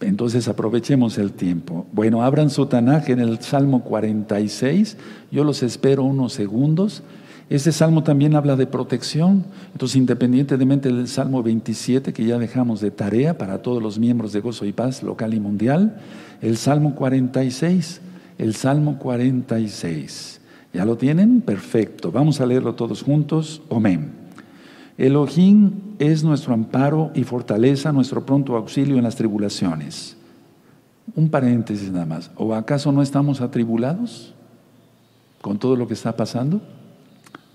Entonces aprovechemos el tiempo. Bueno, abran su Tanaj en el Salmo 46. Yo los espero unos segundos. Este salmo también habla de protección. Entonces, independientemente del Salmo 27, que ya dejamos de tarea para todos los miembros de Gozo y Paz local y mundial, el Salmo 46. El Salmo 46. ¿Ya lo tienen? Perfecto. Vamos a leerlo todos juntos. Amén. Elohim es nuestro amparo y fortaleza, nuestro pronto auxilio en las tribulaciones. Un paréntesis nada más. ¿O acaso no estamos atribulados con todo lo que está pasando?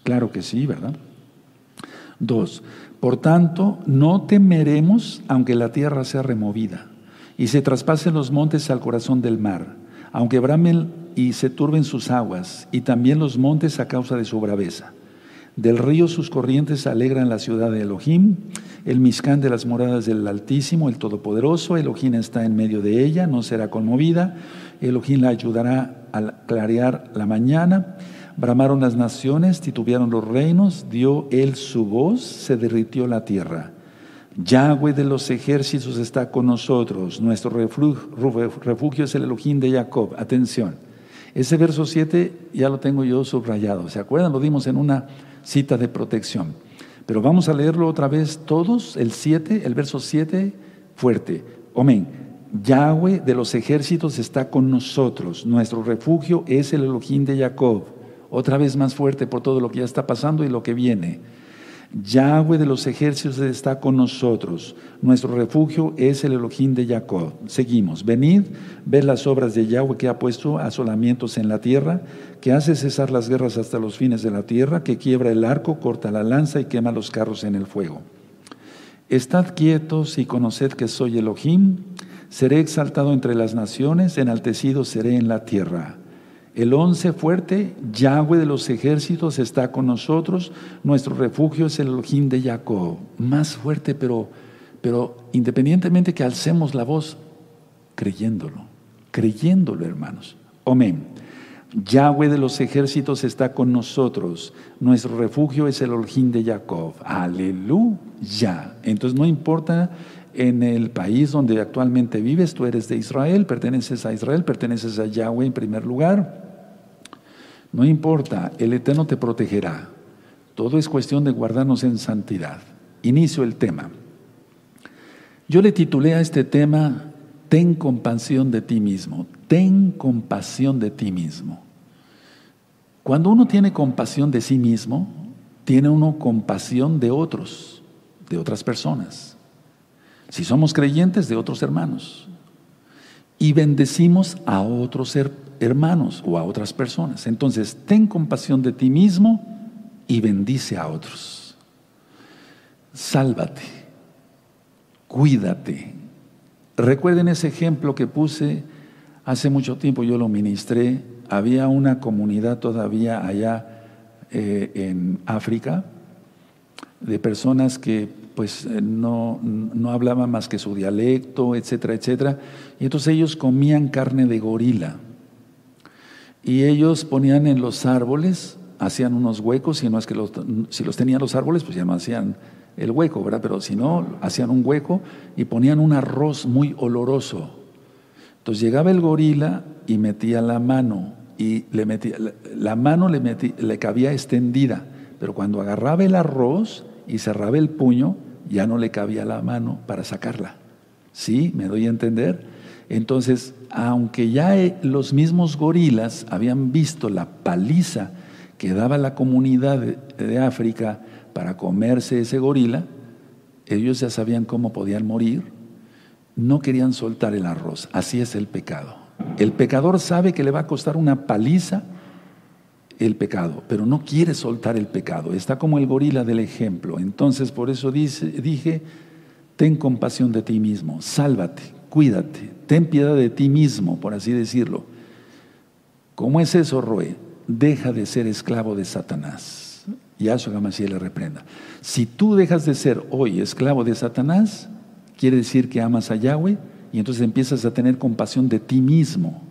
Claro que sí, ¿verdad? Dos, por tanto, no temeremos aunque la tierra sea removida y se traspasen los montes al corazón del mar, aunque bramen y se turben sus aguas y también los montes a causa de su braveza del río sus corrientes alegran la ciudad de Elohim, el Miscán de las moradas del Altísimo, el Todopoderoso. Elohim está en medio de ella, no será conmovida. Elohim la ayudará a clarear la mañana. Bramaron las naciones, titubearon los reinos, dio él su voz, se derritió la tierra. Yahweh de los ejércitos está con nosotros, nuestro refugio, es el Elohim de Jacob. Atención, ese verso 7 ya lo tengo yo subrayado. ¿Se acuerdan? Lo dimos en una cita de protección. Pero vamos a leerlo otra vez todos, el 7, el verso 7, fuerte. Amén. Yahweh de los ejércitos está con nosotros. Nuestro refugio es el Elohim de Jacob. Otra vez más fuerte por todo lo que ya está pasando y lo que viene. Yahweh de los ejércitos está con nosotros. Nuestro refugio es el Elohim de Jacob. Seguimos. Venid, ved las obras de Yahweh que ha puesto asolamientos en la tierra, que hace cesar las guerras hasta los fines de la tierra, que quiebra el arco, corta la lanza y quema los carros en el fuego. Estad quietos y conoced que soy Elohim. Seré exaltado entre las naciones, enaltecido seré en la tierra. El once fuerte, Yahweh de los ejércitos está con nosotros, nuestro refugio es el Elohim de Jacob. Más fuerte, pero, pero independientemente que alcemos la voz, creyéndolo, creyéndolo hermanos. Amén. Yahweh de los ejércitos está con nosotros, nuestro refugio es el Elohim de Jacob. Aleluya. Entonces no importa en el país donde actualmente vives, tú eres de Israel, perteneces a Israel, perteneces a Yahweh en primer lugar. No importa, el Eterno te protegerá. Todo es cuestión de guardarnos en santidad. Inicio el tema. Yo le titulé a este tema, Ten compasión de ti mismo. Ten compasión de ti mismo. Cuando uno tiene compasión de sí mismo, tiene uno compasión de otros, de otras personas. Si somos creyentes, de otros hermanos. Y bendecimos a otros hermanos o a otras personas. Entonces, ten compasión de ti mismo y bendice a otros. Sálvate, cuídate. Recuerden ese ejemplo que puse hace mucho tiempo, yo lo ministré. Había una comunidad todavía allá eh, en África de personas que pues eh, no, no hablaban más que su dialecto, etcétera, etcétera. Y entonces ellos comían carne de gorila. Y ellos ponían en los árboles, hacían unos huecos, y no es que los, si los tenían los árboles, pues ya no hacían el hueco, ¿verdad? Pero si no, hacían un hueco y ponían un arroz muy oloroso. Entonces llegaba el gorila y metía la mano, y le metía, la mano le, le cabía extendida, pero cuando agarraba el arroz y cerraba el puño, ya no le cabía la mano para sacarla. ¿Sí? ¿Me doy a entender? Entonces, aunque ya eh, los mismos gorilas habían visto la paliza que daba la comunidad de, África para comerse ese gorila, ellos ya sabían cómo podían morir, no querían soltar el arroz. Así es el pecado. El pecador sabe que le va a costar una paliza el pecado, pero no quiere soltar el pecado. Está como el gorila del ejemplo. Entonces, por eso dije, ten compasión de ti mismo, sálvate, cuídate, ten piedad de ti mismo, por así decirlo. ¿Cómo es eso, Roe? Deja de ser esclavo de Satanás. Y a si le reprenda. Si tú dejas de ser hoy esclavo de Satanás, quiere decir que amas a Yahweh y entonces empiezas a tener compasión de ti mismo.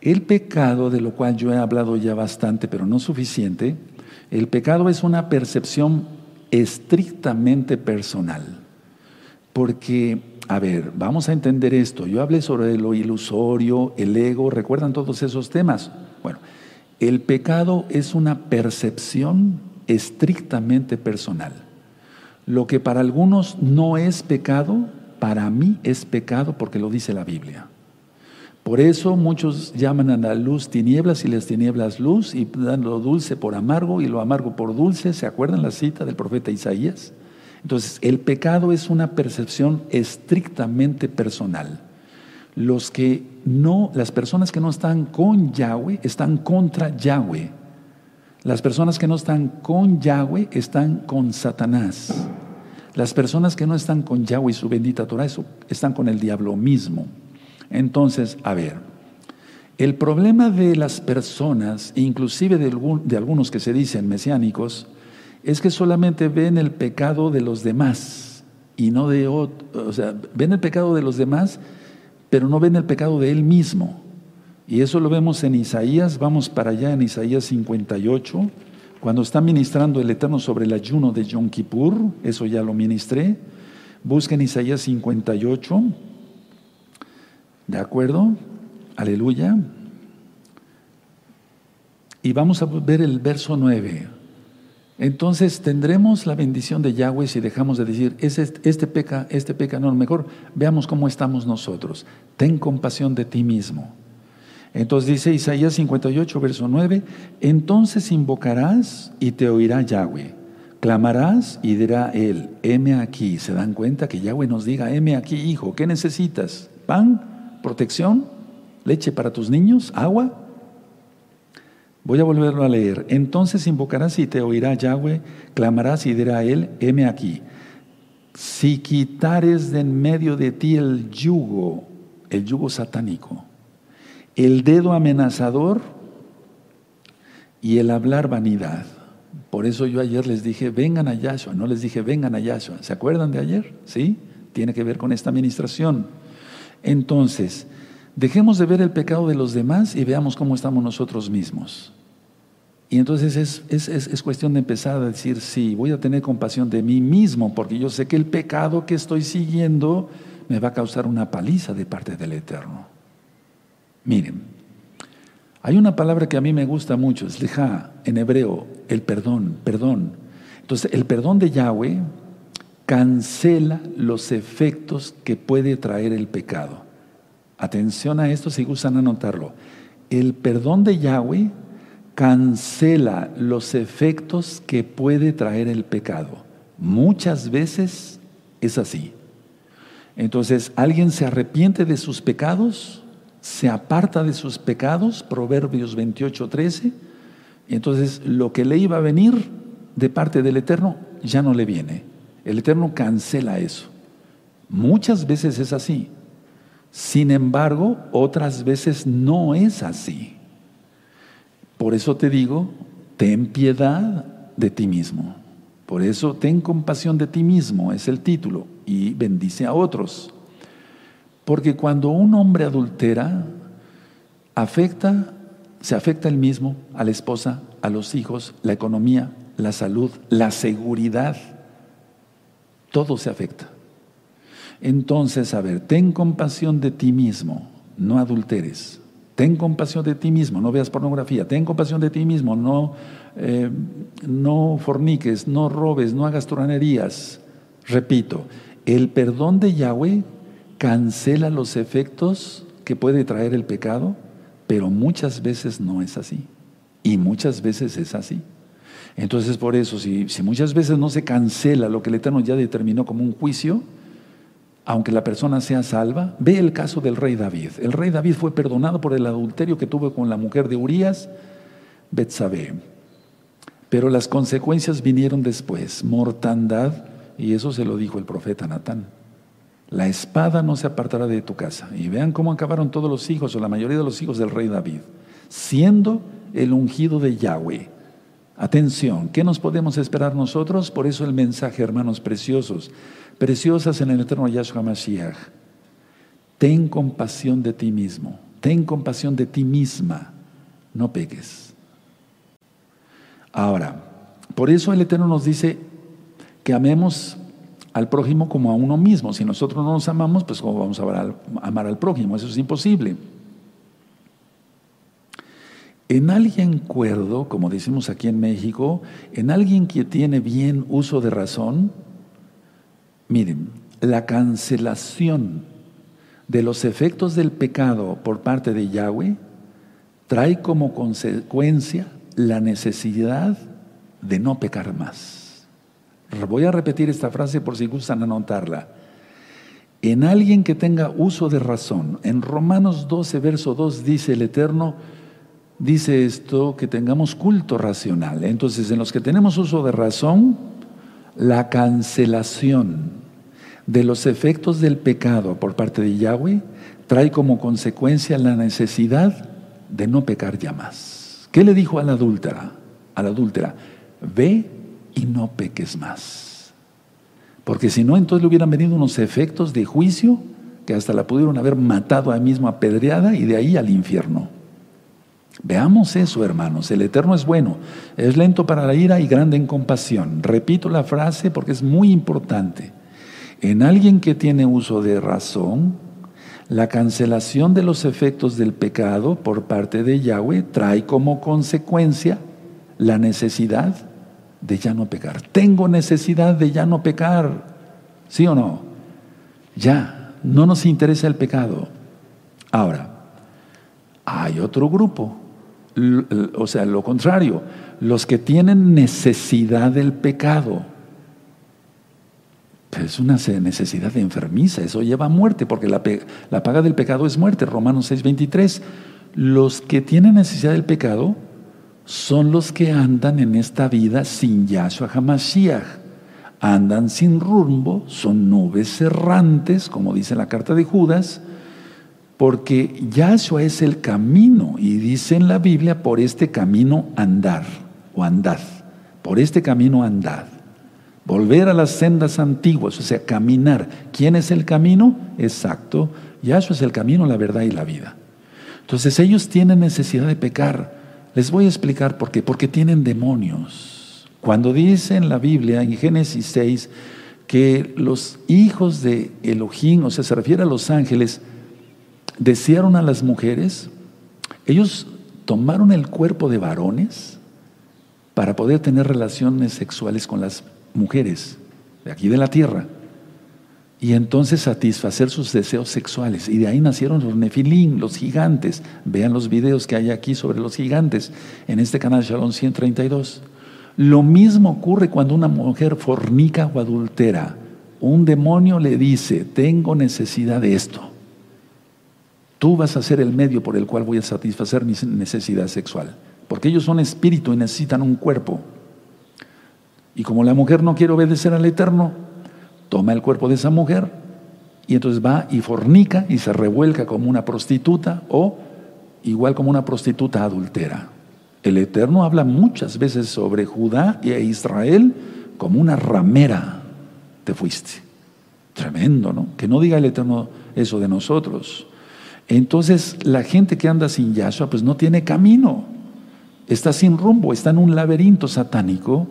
El pecado, de lo cual yo he hablado ya bastante, pero no suficiente, el pecado es una percepción estrictamente personal. Porque, a ver, vamos a entender esto. Yo hablé sobre lo ilusorio, el ego, ¿recuerdan todos esos temas? Bueno, el pecado es una percepción estrictamente personal. Lo que para algunos no es pecado, para mí es pecado porque lo dice la Biblia. Por eso muchos llaman a la luz tinieblas y las tinieblas luz y dan lo dulce por amargo y lo amargo por dulce. ¿Se acuerdan la cita del profeta Isaías? Entonces, el pecado es una percepción estrictamente personal. Los que no, las personas que no están con Yahweh están contra Yahweh. Las personas que no están con Yahweh están con Satanás. Las personas que no están con Yahweh y su bendita Torah están con el diablo mismo. Entonces, a ver, el problema de las personas, inclusive de, algunos que se dicen mesiánicos, es que solamente ven el pecado de los demás y no de otro, o sea, ven el pecado de los demás, pero no ven el pecado de él mismo. Y eso lo vemos en Isaías, vamos para allá en Isaías 58, cuando está ministrando el Eterno sobre el ayuno de Yom Kippur, eso ya lo ministré. Busquen Isaías 58. ¿De acuerdo? Aleluya. Y vamos a ver el verso 9. Entonces tendremos la bendición de Yahweh si dejamos de decir, este, peca, este peca, no, mejor veamos cómo estamos nosotros. Ten compasión de ti mismo. Entonces dice Isaías 58, verso 9, entonces invocarás y te oirá Yahweh. Clamarás y dirá él, heme aquí. ¿Se dan cuenta que Yahweh nos diga, heme aquí, hijo, ¿qué necesitas? ¿Pan? protección, leche para tus niños, agua. Voy a volverlo a leer. Entonces invocarás y te oirá Yahweh, clamarás y dirá a él, heme aquí. Si quitares de en medio de ti el yugo, el yugo satánico, el dedo amenazador y el hablar vanidad. Por eso yo ayer les dije, vengan a Yahshua, no les dije, vengan a Yahshua. ¿Se acuerdan de ayer? ¿Sí? Tiene que ver con esta administración. Entonces, dejemos de ver el pecado de los demás y veamos cómo estamos nosotros mismos. Y entonces es, cuestión de empezar a decir, sí, voy a tener compasión de mí mismo, porque yo sé que el pecado que estoy siguiendo me va a causar una paliza de parte del Eterno. Miren, hay una palabra que a mí me gusta mucho, es leja, en hebreo, el perdón, perdón. Entonces, el perdón de Yahweh cancela los efectos que puede traer el pecado. Atención a esto si gustan anotarlo. El perdón de Yahweh cancela los efectos que puede traer el pecado. Muchas veces es así. Entonces, alguien se arrepiente de sus pecados, se aparta de sus pecados, Proverbios 28, 13, y entonces lo que le iba a venir de parte del Eterno ya no le viene. El Eterno cancela eso. Muchas veces es así. Sin embargo, otras veces no es así. Por eso te digo, ten piedad de ti mismo. Por eso ten compasión de ti mismo, es el título, y bendice a otros. Porque cuando un hombre adultera, afecta, se afecta el mismo, a la esposa, a los hijos, la economía, la salud, la seguridad todo se afecta. Entonces, a ver, ten compasión de ti mismo, no adulteres. Ten compasión de ti mismo, no veas pornografía. Ten compasión de ti mismo, no, eh, no forniques, no robes, no hagas tronerías. Repito, el perdón de Yahweh cancela los efectos que puede traer el pecado, pero muchas veces no es así. Y muchas veces es así. Entonces, por eso, si, muchas veces no se cancela lo que el Eterno ya determinó como un juicio, aunque la persona sea salva, ve el caso del rey David. El rey David fue perdonado por el adulterio que tuvo con la mujer de Urias, Betsabé. Pero las consecuencias vinieron después, mortandad, y eso se lo dijo el profeta Natán. La espada no se apartará de tu casa. Y vean cómo acabaron todos los hijos, o la mayoría de los hijos del rey David, siendo el ungido de Yahweh. Atención, ¿qué nos podemos esperar nosotros? Por eso el mensaje, hermanos preciosos, preciosas en el eterno Yahshua Mashiach. Ten compasión de ti mismo, ten compasión de ti misma, no peques. Ahora, por eso el Eterno nos dice que amemos al prójimo como a uno mismo. Si nosotros no nos amamos, pues ¿cómo vamos a amar al, amar al prójimo? Eso es imposible. En alguien cuerdo, como decimos aquí en México, en alguien que tiene bien uso de razón, miren, la cancelación de los efectos del pecado por parte de Yahweh trae como consecuencia la necesidad de no pecar más. Voy a repetir esta frase por si gustan anotarla. En alguien que tenga uso de razón, en Romanos 12, verso 2 dice el Eterno, dice esto, que tengamos culto racional. Entonces, en los que tenemos uso de razón, la cancelación de los efectos del pecado por parte de Yahweh trae como consecuencia la necesidad de no pecar ya más. ¿Qué le dijo a la adúltera? A la adúltera, ve y no peques más. Porque si no, entonces le hubieran venido unos efectos de juicio que hasta la pudieron haber matado a mismo apedreada y de ahí al infierno. Veamos eso, hermanos. El Eterno es bueno, es lento para la ira y grande en compasión. Repito la frase porque es muy importante. En alguien que tiene uso de razón, la cancelación de los efectos del pecado por parte de Yahweh trae como consecuencia la necesidad de ya no pecar. Tengo necesidad de ya no pecar, ¿sí o no? Ya, no nos interesa el pecado. Ahora, hay otro grupo, o sea, lo contrario, los que tienen necesidad del pecado es una necesidad de enfermiza, eso lleva a muerte, porque la, paga del pecado es muerte, Romanos 6:23. Los que tienen necesidad del pecado son los que andan en esta vida sin Yahshua HaMashiach. Andan sin rumbo, son nubes errantes, como dice la carta de Judas, porque Yahshua es el camino, y dice en la Biblia, por este camino andar, o andad, por este camino andad. Volver a las sendas antiguas, o sea, caminar. ¿Quién es el camino? Exacto. Yahshua es el camino, la verdad y la vida. Entonces ellos tienen necesidad de pecar. Les voy a explicar por qué. Porque tienen demonios. Cuando dice en la Biblia, en Génesis 6, que los hijos de Elohim, o sea, se refiere a los ángeles, desearon a las mujeres, ellos tomaron el cuerpo de varones para poder tener relaciones sexuales con las mujeres de aquí de la tierra y entonces satisfacer sus deseos sexuales. Y de ahí nacieron los nefilín, los gigantes. Vean los videos que hay aquí sobre los gigantes en este canal Shalom 132. Lo mismo ocurre cuando una mujer fornica o adultera. Un demonio le dice, tengo necesidad de esto. Tú vas a ser el medio por el cual voy a satisfacer mi necesidad sexual. Porque ellos son espíritu y necesitan un cuerpo. Y como la mujer no quiere obedecer al Eterno, toma el cuerpo de esa mujer y entonces va y fornica y se revuelca como una prostituta o igual como una prostituta adultera. El Eterno habla muchas veces sobre Judá e Israel como una ramera te fuiste. Tremendo, ¿no? Que no diga el Eterno eso de nosotros. Entonces la gente que anda sin Yahshua pues no tiene camino, está sin rumbo, está en un laberinto satánico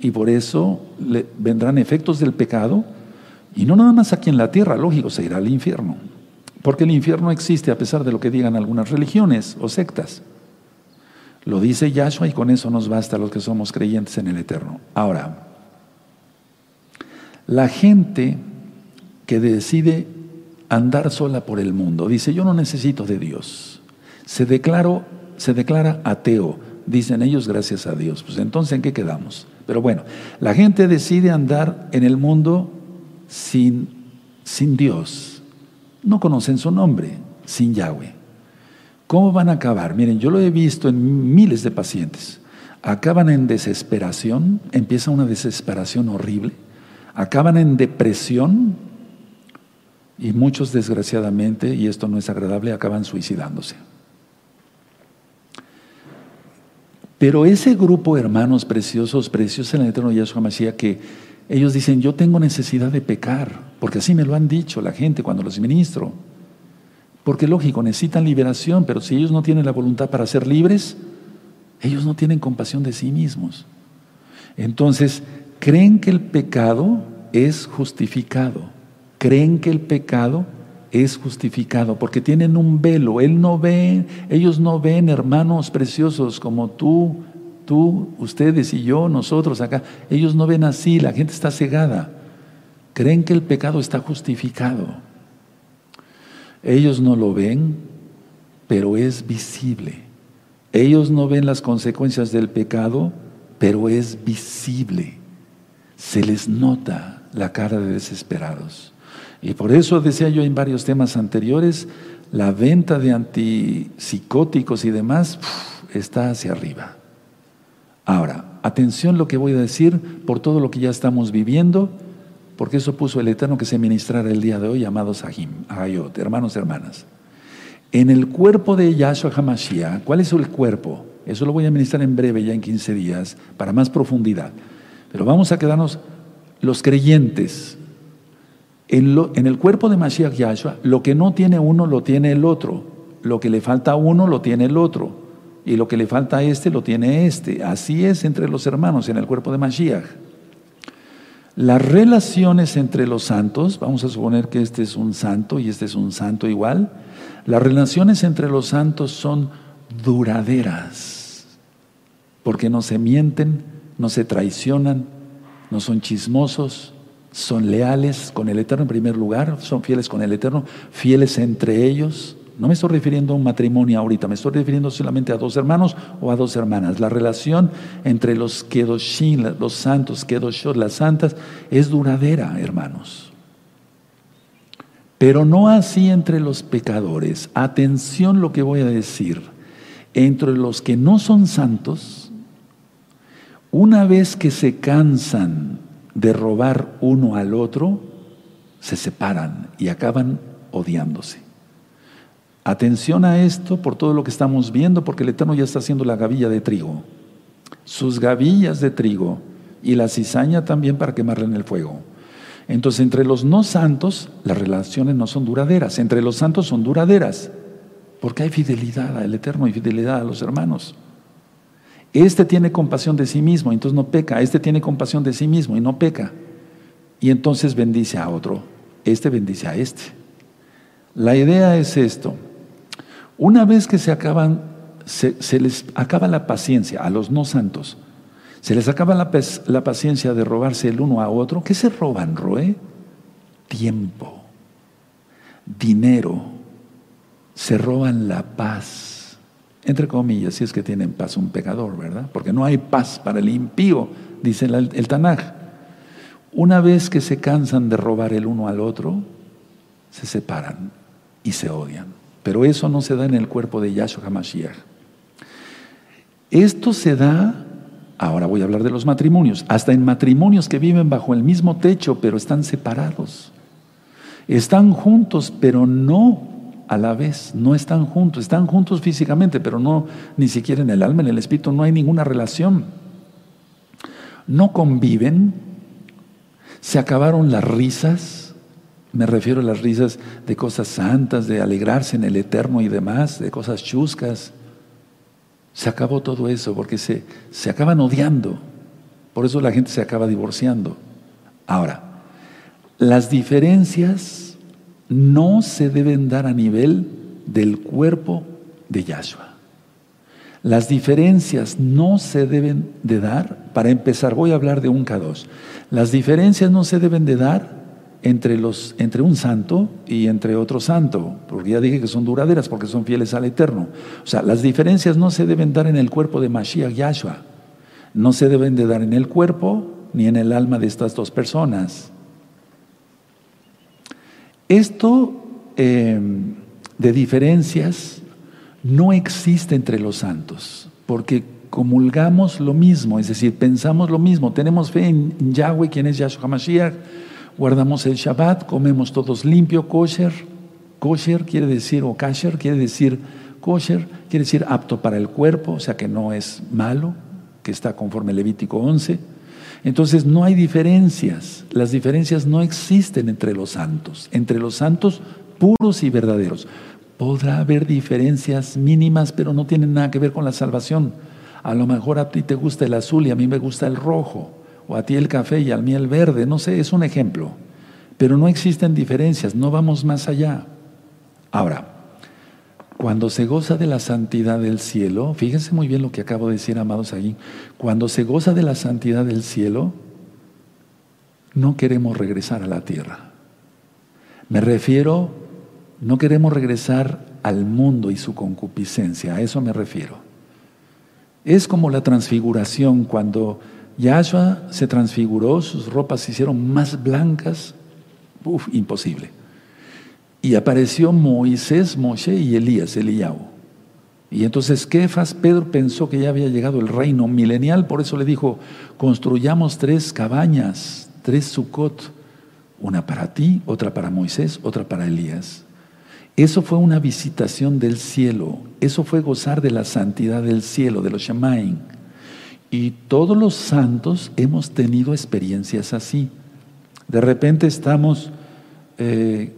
y por eso le vendrán efectos del pecado y no nada más aquí en la tierra, lógico, se irá al infierno. Porque el infierno existe a pesar de lo que digan algunas religiones o sectas. Lo dice Yahshua y con eso nos basta los que somos creyentes en el Eterno. Ahora, la gente que decide andar sola por el mundo dice, yo no necesito de Dios. Se, se declara ateo, dicen ellos, gracias a Dios. Pues entonces, ¿en qué quedamos? Pero bueno, la gente decide andar en el mundo sin, sin Dios. No conocen su nombre, sin Yahweh. ¿Cómo van a acabar? Miren, yo lo he visto en miles de pacientes. Acaban en desesperación, empieza una desesperación horrible, acaban en depresión y muchos desgraciadamente, y esto no es agradable, acaban suicidándose. Pero ese grupo, hermanos preciosos, preciosos en el eterno Yahshua Mashiach, que ellos dicen, yo tengo necesidad de pecar, porque así me lo han dicho la gente cuando los ministro. Porque lógico, necesitan liberación, pero si ellos no tienen la voluntad para ser libres, ellos no tienen compasión de sí mismos. Entonces, creen que el pecado es justificado. Creen que el pecado es justificado porque tienen un velo. Él no ve, ellos no ven hermanos preciosos como tú, tú, ustedes y yo, nosotros acá. Ellos no ven así, la gente está cegada. Creen que el pecado está justificado. Ellos no lo ven, pero es visible. Ellos no ven las consecuencias del pecado, pero es visible. Se les nota la cara de desesperados. Y por eso decía yo en varios temas anteriores, la venta de antipsicóticos y demás está hacia arriba. Ahora, atención lo que voy a decir por todo lo que ya estamos viviendo, porque eso puso el Eterno que se ministrara el día de hoy, amados Ahim, Ahayot, hermanos, hermanas. En el cuerpo de Yahshua HaMashiach, ¿cuál es el cuerpo? Eso lo voy a ministrar en breve, ya en 15 días, para más profundidad. Pero vamos a quedarnos los creyentes. En, el cuerpo de Mashiach Yahshua, lo que no tiene uno lo tiene el otro. Lo que le falta a uno lo tiene el otro. Y lo que le falta a este lo tiene este. Así es entre los hermanos en el cuerpo de Mashiach. Las relaciones entre los santos, vamos a suponer que este es un santo y este es un santo igual, las relaciones entre los santos son duraderas, porque no se mienten, no se traicionan, no son chismosos, son leales con el Eterno en primer lugar, son fieles con el Eterno, fieles entre ellos. No me estoy refiriendo a un matrimonio ahorita, me estoy refiriendo solamente a dos hermanos o a dos hermanas. La relación entre los Kedoshim, los santos, Kedoshot, las santas, es duradera, hermanos. Pero no así entre los pecadores. Atención lo que voy a decir. Entre los que no son santos, una vez que se cansan de robar uno al otro, se separan y acaban odiándose. Atención a esto por todo lo que estamos viendo, porque el Eterno ya está haciendo la gavilla de trigo, sus gavillas de trigo y la cizaña también para quemarla en el fuego. Entonces, entre los no santos, las relaciones no son duraderas. Entre los santos son duraderas. Porque hay fidelidad al Eterno y fidelidad a los hermanos. Este tiene compasión de sí mismo, entonces no peca. Este tiene compasión de sí mismo y no peca. Y entonces bendice a otro. Este bendice a este. La idea es esto. Una vez que se acaban, se, les acaba la paciencia a los no santos, se les acaba la, paciencia de robarse el uno a otro. ¿Qué se roban, Roe? Tiempo, dinero, se roban la paz. Entre comillas, si es que tienen paz un pecador, ¿verdad? Porque no hay paz para el impío, dice el, Tanaj. Una vez que se cansan de robar el uno al otro, se separan y se odian. Pero eso no se da en el cuerpo de Yahshua HaMashiach. Esto se da Ahora voy a hablar de los matrimonios. Hasta en matrimonios que viven bajo el mismo techo, pero están separados. Están juntos, pero no a la vez. No están juntos. Están juntos físicamente, pero no ni siquiera en el alma, en el espíritu. No hay ninguna relación. No conviven. Se acabaron las risas. Me refiero a las risas de cosas santas, de alegrarse en el eterno y demás, de cosas chuscas. Se acabó todo eso porque se, se acaban odiando. Por eso la gente se acaba divorciando. Ahora, las diferencias no se deben dar a nivel del cuerpo de Yahshua. Las diferencias no se deben de dar, para empezar voy a hablar de un K2, las diferencias no se deben de dar entre, los, entre un santo y entre otro santo, porque ya dije que son duraderas porque son fieles al Eterno. O sea, las diferencias no se deben dar en el cuerpo de Mashiach Yahshua, no se deben de dar en el cuerpo ni en el alma de estas dos personas. Esto em, de diferencias no existe entre los santos, porque comulgamos lo mismo, es decir, pensamos lo mismo, tenemos fe en Yahweh, quien es Yahshua Mashiach, guardamos el Shabbat, comemos todos limpio, kosher. Kosher quiere decir, o kasher quiere decir kosher, quiere decir apto para el cuerpo, o sea que no es malo, que está conforme Levítico 11. Entonces no hay diferencias, las diferencias no existen entre los santos, entre los santos puros y verdaderos. Podrá haber diferencias mínimas, pero no tienen nada que ver con la salvación. A lo mejor a ti te gusta el azul y a mí me gusta el rojo o a ti el café y al mí el verde, no sé, es un ejemplo. Pero no existen diferencias, no vamos más allá. Ahora, cuando se goza de la santidad del cielo, fíjense muy bien lo que acabo de decir, amados ahí, cuando se goza de la santidad del cielo, no queremos regresar a la tierra. Me refiero, no queremos regresar al mundo y su concupiscencia, a eso me refiero. Es como la transfiguración, cuando Yahshua se transfiguró, sus ropas se hicieron más blancas, uf, imposible. Y apareció Moisés, Moshe y Elías, Eliyahu. Y entonces Kefas, Pedro pensó que ya había llegado el reino milenial, por eso le dijo, construyamos tres cabañas, tres sucot, una para ti, otra para Moisés, otra para Elías. Eso fue una visitación del cielo, eso fue gozar de la santidad del cielo, de los Shamaim. Y todos los santos hemos tenido experiencias así. De repente estamos eh,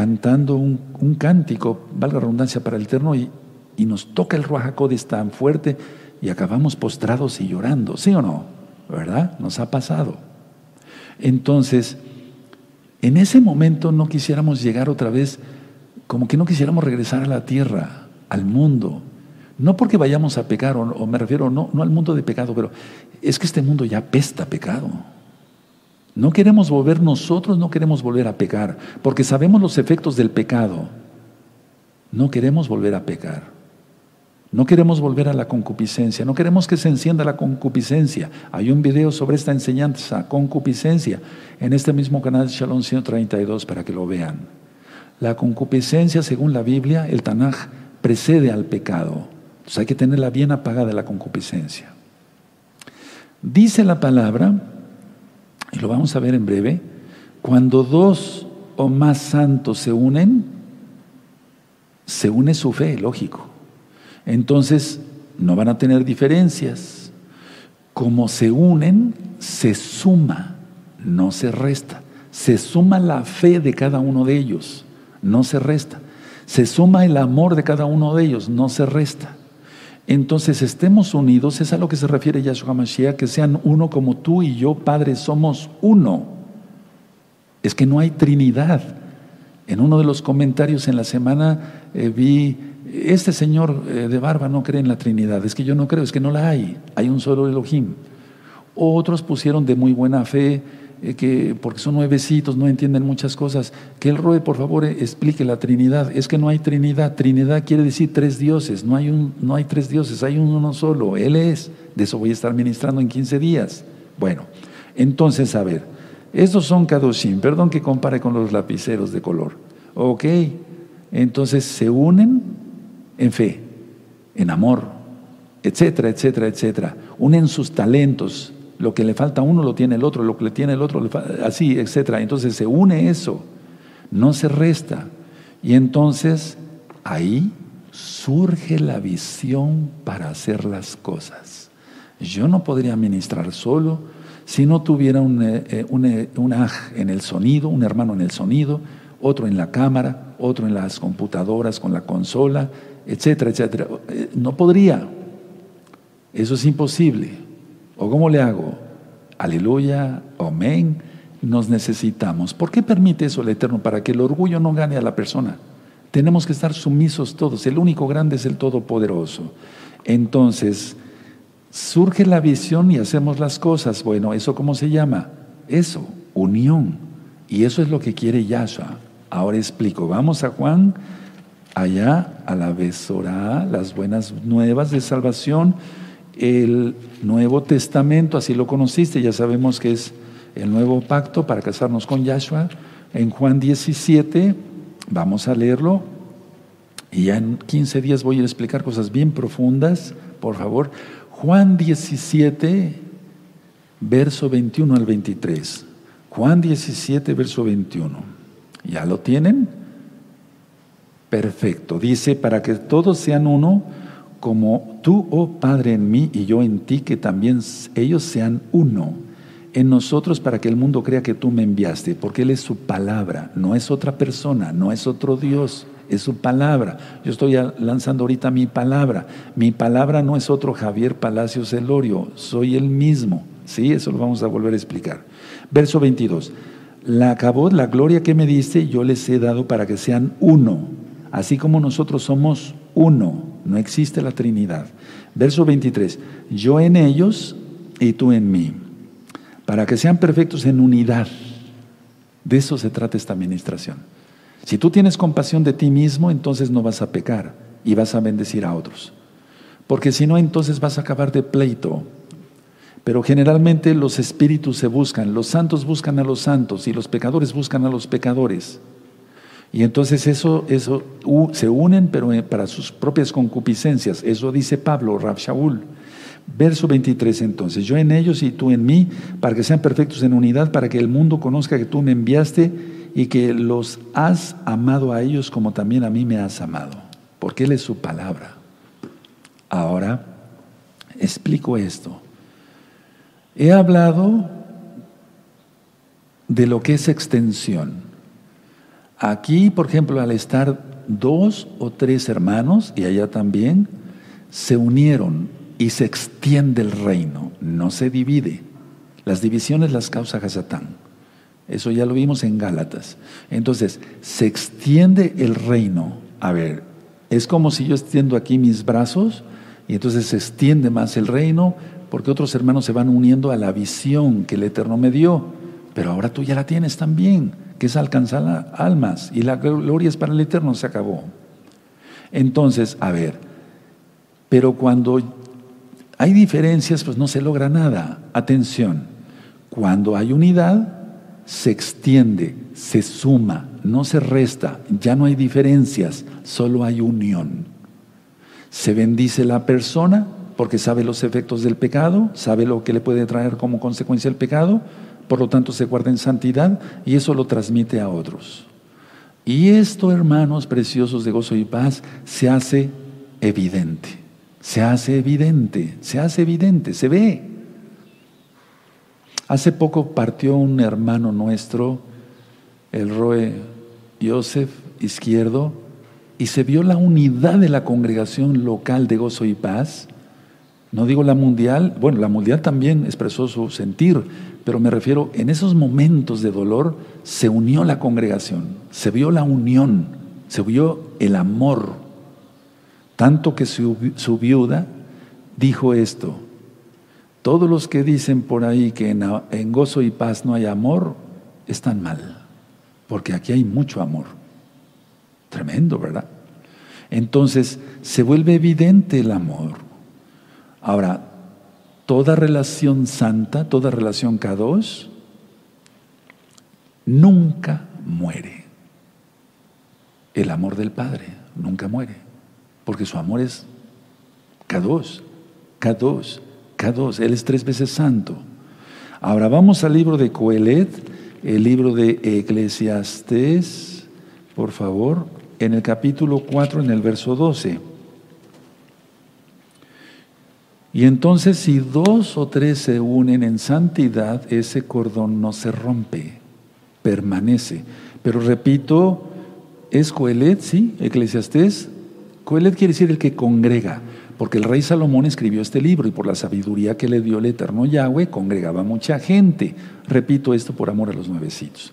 cantando un, cántico, valga la redundancia, para el Eterno, y, y nos toca el Ruajacodes tan fuerte y acabamos postrados y llorando, ¿sí o no? ¿Verdad? Nos ha pasado. Entonces, en ese momento no quisiéramos llegar otra vez, como que no quisiéramos regresar a la tierra, al mundo. No porque vayamos a pecar, o, me refiero no, no al mundo de pecado, pero es que este mundo ya pesta pecado. No queremos volver nosotros, no queremos volver a pecar, porque sabemos los efectos del pecado. No queremos volver a pecar. No queremos volver a la concupiscencia, no queremos que se encienda la concupiscencia. Hay un video sobre esta enseñanza, concupiscencia, en este mismo canal Shalom 132 para que lo vean. La concupiscencia, según la Biblia, el Tanaj, precede al pecado. Entonces hay que tenerla bien apagada la concupiscencia. Dice la palabra, y lo vamos a ver en breve, cuando dos o más santos se unen, se une su fe, lógico. Entonces, no van a tener diferencias. Como se unen, se suma, no se resta. Se suma la fe de cada uno de ellos, no se resta. Se suma el amor de cada uno de ellos, no se resta. Entonces, estemos unidos, es a lo que se refiere Yahshua Mashiach, que sean uno como tú y yo, Padre, somos uno. Es que no hay Trinidad. En uno de los comentarios en la semana eh, vi este señor eh, de barba no cree en la Trinidad, es que yo no creo, es que no la hay, hay un solo Elohim. Otros pusieron de muy buena fe, eh, que porque son nuevecitos, no entienden muchas cosas, que el Roe por favor explique la Trinidad. Es que no hay Trinidad, Trinidad quiere decir tres dioses, no hay, un, no hay tres dioses, hay uno solo, Él es. De eso voy a estar ministrando en 15 días. Bueno, entonces a ver, estos son Kadoshim, perdón que compare con los lapiceros de color. Ok, entonces se unen en fe, en amor, etcétera, etcétera, etcétera. Unen sus talentos. Lo que le falta a uno lo tiene el otro, lo que le tiene el otro, así, etcétera. Entonces se une eso, no se resta. Y entonces ahí surge la visión para hacer las cosas. Yo no podría ministrar solo si no tuviera un, eh, eh, un, eh, un aj en el sonido, un hermano en el sonido, otro en la cámara, otro en las computadoras con la consola, etcétera, etcétera. No podría. Eso es imposible. ¿O cómo le hago? Aleluya, amén. Nos necesitamos. ¿Por qué permite eso el Eterno? Para que el orgullo no gane a la persona. Tenemos que estar sumisos todos. El único grande es el Todopoderoso. Entonces, surge la visión y hacemos las cosas. Bueno, ¿eso cómo se llama? Eso, unión. Y eso es lo que quiere Yahshua. Ahora explico. Vamos a Juan allá a la Besorá, las buenas nuevas de salvación, el Nuevo Testamento, así lo conociste, ya sabemos que es el nuevo pacto para casarnos con Yahshua. En Juan 17, vamos a leerlo, y ya en 15 días voy a explicar cosas bien profundas, por favor. Juan 17, verso 21 al 23. Juan 17, verso 21. ¿Ya lo tienen? Perfecto. Dice, para que todos sean uno, como tú, oh Padre, en mí y yo en ti, que también ellos sean uno en nosotros para que el mundo crea que tú me enviaste, porque Él es su palabra, no es otra persona, no es otro Dios, es su palabra. Yo estoy lanzando ahorita mi palabra. Mi palabra no es otro Javier Palacios Elorio, soy el mismo. Sí, eso lo vamos a volver a explicar. Verso 22. La acabó la gloria que me diste, yo les he dado para que sean uno, así como nosotros somos uno. No existe la Trinidad. Verso 23. Yo en ellos y tú en mí, para que sean perfectos en unidad. De eso se trata esta administración. Si tú tienes compasión de ti mismo, entonces no vas a pecar y vas a bendecir a otros. Porque si no, entonces vas a acabar de pleito. Pero generalmente los espíritus se buscan, los santos buscan a los santos y los pecadores buscan a los pecadores. Y entonces eso, eso se unen, pero eh, para sus propias concupiscencias. Eso dice Pablo, Rab Shaul. Verso 23 entonces, yo en ellos y tú en mí, para que sean perfectos en unidad, para que el mundo conozca que tú me enviaste y que los has amado a ellos como también a mí me has amado, porque Él es su palabra. Ahora, explico esto. He hablado de lo que es extensión. Aquí, por ejemplo, al estar dos o tres hermanos, y allá también, se unieron y se extiende el reino, no se divide. Las divisiones las causa Hasatán. Eso ya lo vimos en Gálatas. Entonces, se extiende el reino. A ver, es como si yo extiendo aquí mis brazos y entonces se extiende más el reino porque otros hermanos se van uniendo a la visión que el Eterno me dio. Pero ahora tú ya la tienes también que es alcanzar almas y la gloria es para el eterno, se acabó. Entonces, a ver, pero cuando hay diferencias, pues no se logra nada. Atención, cuando hay unidad, se extiende, se suma, no se resta, ya no hay diferencias, solo hay unión. Se bendice la persona porque sabe los efectos del pecado, sabe lo que le puede traer como consecuencia el pecado, por lo tanto se guarda en santidad y eso lo transmite a otros. Y esto, hermanos preciosos de gozo y paz, se hace evidente, se hace evidente, se hace evidente, se ve. Hace poco partió un hermano nuestro, el Roe Joseph Izquierdo, y se vio la unidad de la congregación local de gozo y paz. No digo la mundial, bueno, la mundial también expresó su sentir, pero me refiero, en esos momentos de dolor se unió la congregación, se vio la unión, se vio el amor, tanto que su, viuda dijo esto, todos los que dicen por ahí que en, en gozo y paz no hay amor, están mal, porque aquí hay mucho amor. Tremendo, ¿verdad? Entonces se vuelve evidente el amor. Ahora, toda relación santa, toda relación K2, nunca muere. El amor del Padre nunca muere, porque su amor es K2, K2, K2, Él es tres veces santo. Ahora vamos al libro de Coelet, el libro de Eclesiastés, por favor, en el capítulo 4, en el verso 12. Y entonces si dos o tres se unen en santidad, ese cordón no se rompe, permanece. Pero repito, es Coelet, ¿sí? Eclesiastés. Coelet quiere decir el que congrega, porque el rey Salomón escribió este libro y por la sabiduría que le dio el eterno Yahweh, congregaba mucha gente. Repito esto por amor a los nuevecitos.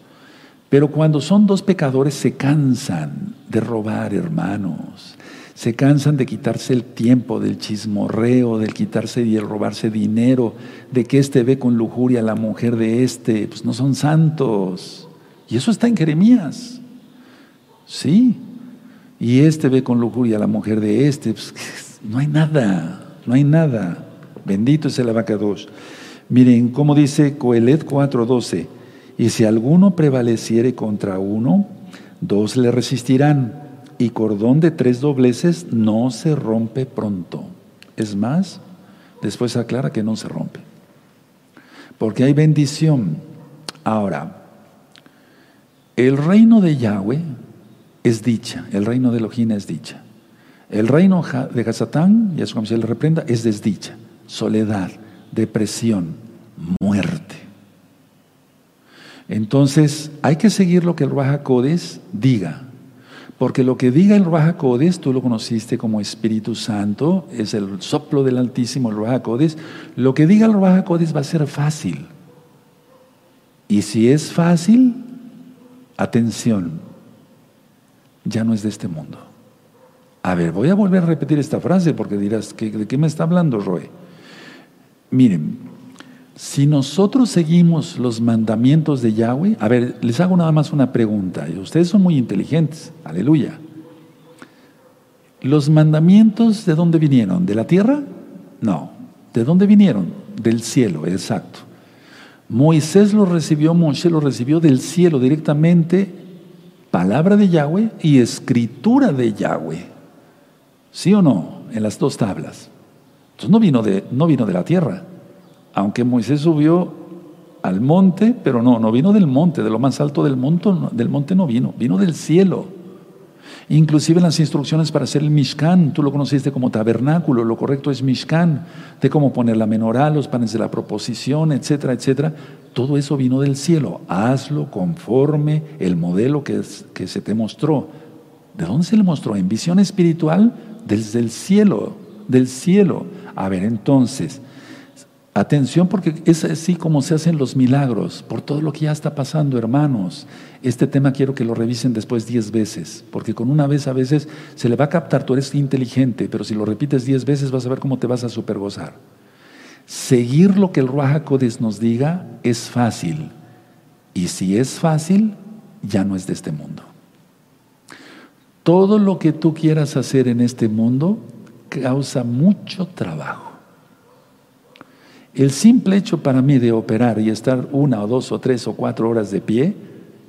Pero cuando son dos pecadores se cansan de robar, hermanos se cansan de quitarse el tiempo, del chismorreo, del quitarse y el robarse dinero, de que éste ve con lujuria a la mujer de este, pues no son santos. Y eso está en Jeremías. Sí. Y este ve con lujuria a la mujer de este, pues no hay nada, no hay nada. Bendito es el abacados. Miren cómo dice Coelet 4:12. Y si alguno prevaleciere contra uno, dos le resistirán y cordón de tres dobleces no se rompe pronto. Es más, después aclara que no se rompe. Porque hay bendición. Ahora, el reino de Yahweh es dicha, el reino de Elohim es dicha. El reino de Hazatán, y eso como se le reprenda, es desdicha, soledad, depresión, muerte. Entonces, hay que seguir lo que el Raja diga. Porque lo que diga el Ruach tú lo conociste como Espíritu Santo, es el soplo del Altísimo, el Ruach. Lo que diga el Ruach va a ser fácil. Y si es fácil, atención, ya no es de este mundo. A ver, voy a volver a repetir esta frase porque dirás, ¿de qué me está hablando Roe? Miren, si nosotros seguimos los mandamientos de Yahweh, a ver, les hago nada más una pregunta, ustedes son muy inteligentes, aleluya. ¿Los mandamientos de dónde vinieron? ¿De la tierra? No. ¿De dónde vinieron? Del cielo, exacto. Moisés lo recibió, Moshe lo recibió del cielo directamente, palabra de Yahweh y escritura de Yahweh. ¿Sí o no? En las dos tablas. Entonces no vino de, no vino de la tierra. Aunque Moisés subió al monte, pero no, no vino del monte, de lo más alto del monte, del monte no vino, vino del cielo. Inclusive las instrucciones para hacer el Mishkan, tú lo conociste como tabernáculo, lo correcto es Mishkan, de cómo poner la menorá, los panes de la proposición, etcétera, etcétera. Todo eso vino del cielo. Hazlo conforme el modelo que, que se te mostró. ¿De dónde se le mostró? En visión espiritual, desde el cielo, del cielo. A ver, entonces, Atención porque es así como se hacen los milagros, por todo lo que ya está pasando, hermanos. Este tema quiero que lo revisen después diez veces, porque con una vez a veces se le va a captar, tú eres inteligente, pero si lo repites diez veces vas a ver cómo te vas a supergozar. Seguir lo que el Ruach nos diga es fácil, y si es fácil, ya no es de este mundo. Todo lo que tú quieras hacer en este mundo causa mucho trabajo. El simple hecho para mí de operar y estar una o dos o tres o cuatro horas de pie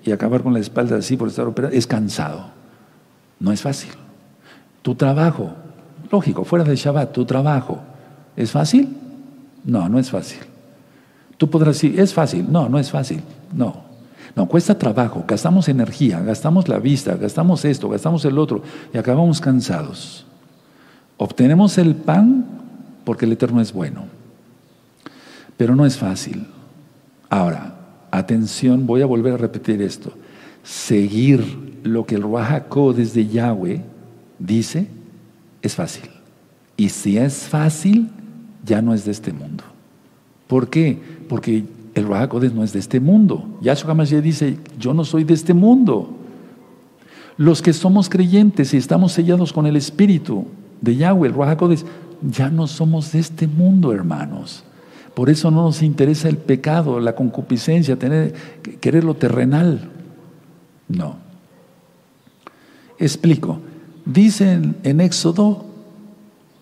y acabar con la espalda así por estar operando es cansado. No es fácil. Tu trabajo, lógico, fuera de Shabbat, tu trabajo, ¿es fácil? No, no es fácil. Tú podrás decir, es fácil. No, no es fácil. No. No, cuesta trabajo, gastamos energía, gastamos la vista, gastamos esto, gastamos el otro y acabamos cansados. Obtenemos el pan porque el Eterno es bueno. Pero no es fácil. Ahora, atención, voy a volver a repetir esto. Seguir lo que el Ruajacó desde Yahweh dice es fácil. Y si es fácil, ya no es de este mundo. ¿Por qué? Porque el Ruajacó no es de este mundo. Yahshua Hamashiach dice, yo no soy de este mundo. Los que somos creyentes y estamos sellados con el Espíritu de Yahweh, el Ruajacó ya no somos de este mundo, hermanos. Por eso no nos interesa el pecado, la concupiscencia, tener, querer lo terrenal. No. Explico. Dice en, Éxodo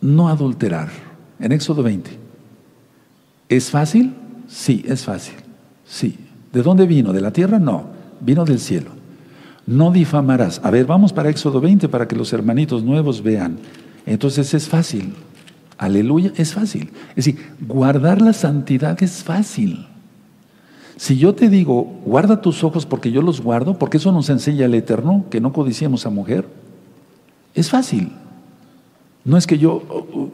no adulterar. En Éxodo 20. ¿Es fácil? Sí, es fácil. Sí. ¿De dónde vino? ¿De la tierra? No. Vino del cielo. No difamarás. A ver, vamos para Éxodo 20 para que los hermanitos nuevos vean. Entonces es fácil. Aleluya, es fácil. Es decir, guardar la santidad es fácil. Si yo te digo, guarda tus ojos porque yo los guardo, porque eso nos enseña el Eterno, que no codiciemos a mujer, es fácil. No es que yo uh, uh,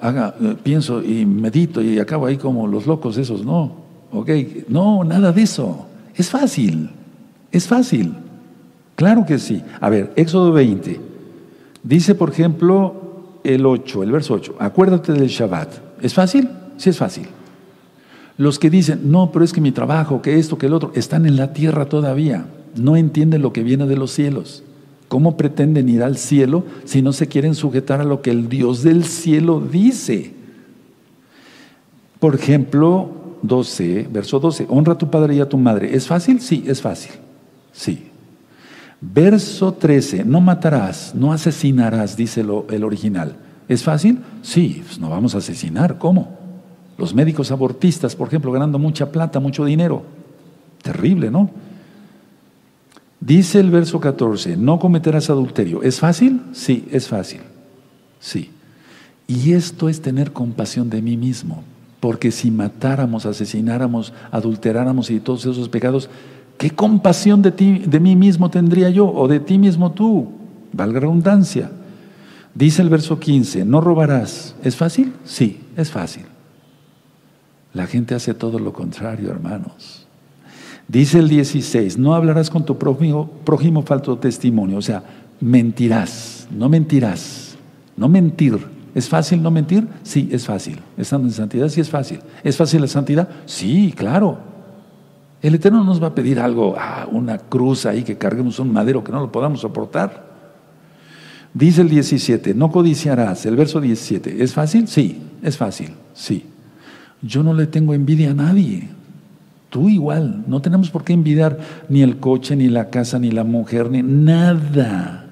haga, eh, pienso y medito y acabo ahí como los locos esos, no. Ok, no, nada de eso. Es fácil, es fácil. Claro que sí. A ver, Éxodo 20. Dice, por ejemplo, el 8, el verso 8, acuérdate del Shabbat. ¿Es fácil? Sí es fácil. Los que dicen, no, pero es que mi trabajo, que esto, que el otro, están en la tierra todavía. No entienden lo que viene de los cielos. ¿Cómo pretenden ir al cielo si no se quieren sujetar a lo que el Dios del cielo dice? Por ejemplo, 12, verso 12, honra a tu padre y a tu madre. ¿Es fácil? Sí, es fácil. Sí. Verso 13, no matarás, no asesinarás, dice el original. ¿Es fácil? Sí, pues no vamos a asesinar. ¿Cómo? Los médicos abortistas, por ejemplo, ganando mucha plata, mucho dinero. Terrible, ¿no? Dice el verso 14, no cometerás adulterio. ¿Es fácil? Sí, es fácil. Sí. Y esto es tener compasión de mí mismo, porque si matáramos, asesináramos, adulteráramos y todos esos pecados, ¿Qué compasión de, ti, de mí mismo tendría yo o de ti mismo tú? Valga redundancia. Dice el verso 15, no robarás. ¿Es fácil? Sí, es fácil. La gente hace todo lo contrario, hermanos. Dice el 16, no hablarás con tu prójimo, prójimo falto testimonio. O sea, mentirás, no mentirás, no mentir. ¿Es fácil no mentir? Sí, es fácil. Estando en santidad, sí es fácil. ¿Es fácil la santidad? Sí, claro. El Eterno nos va a pedir algo, ah, una cruz ahí, que carguemos un madero que no lo podamos soportar. Dice el 17, no codiciarás, el verso 17. ¿Es fácil? Sí, es fácil, sí. Yo no le tengo envidia a nadie. Tú igual, no tenemos por qué envidiar ni el coche, ni la casa, ni la mujer, ni nada.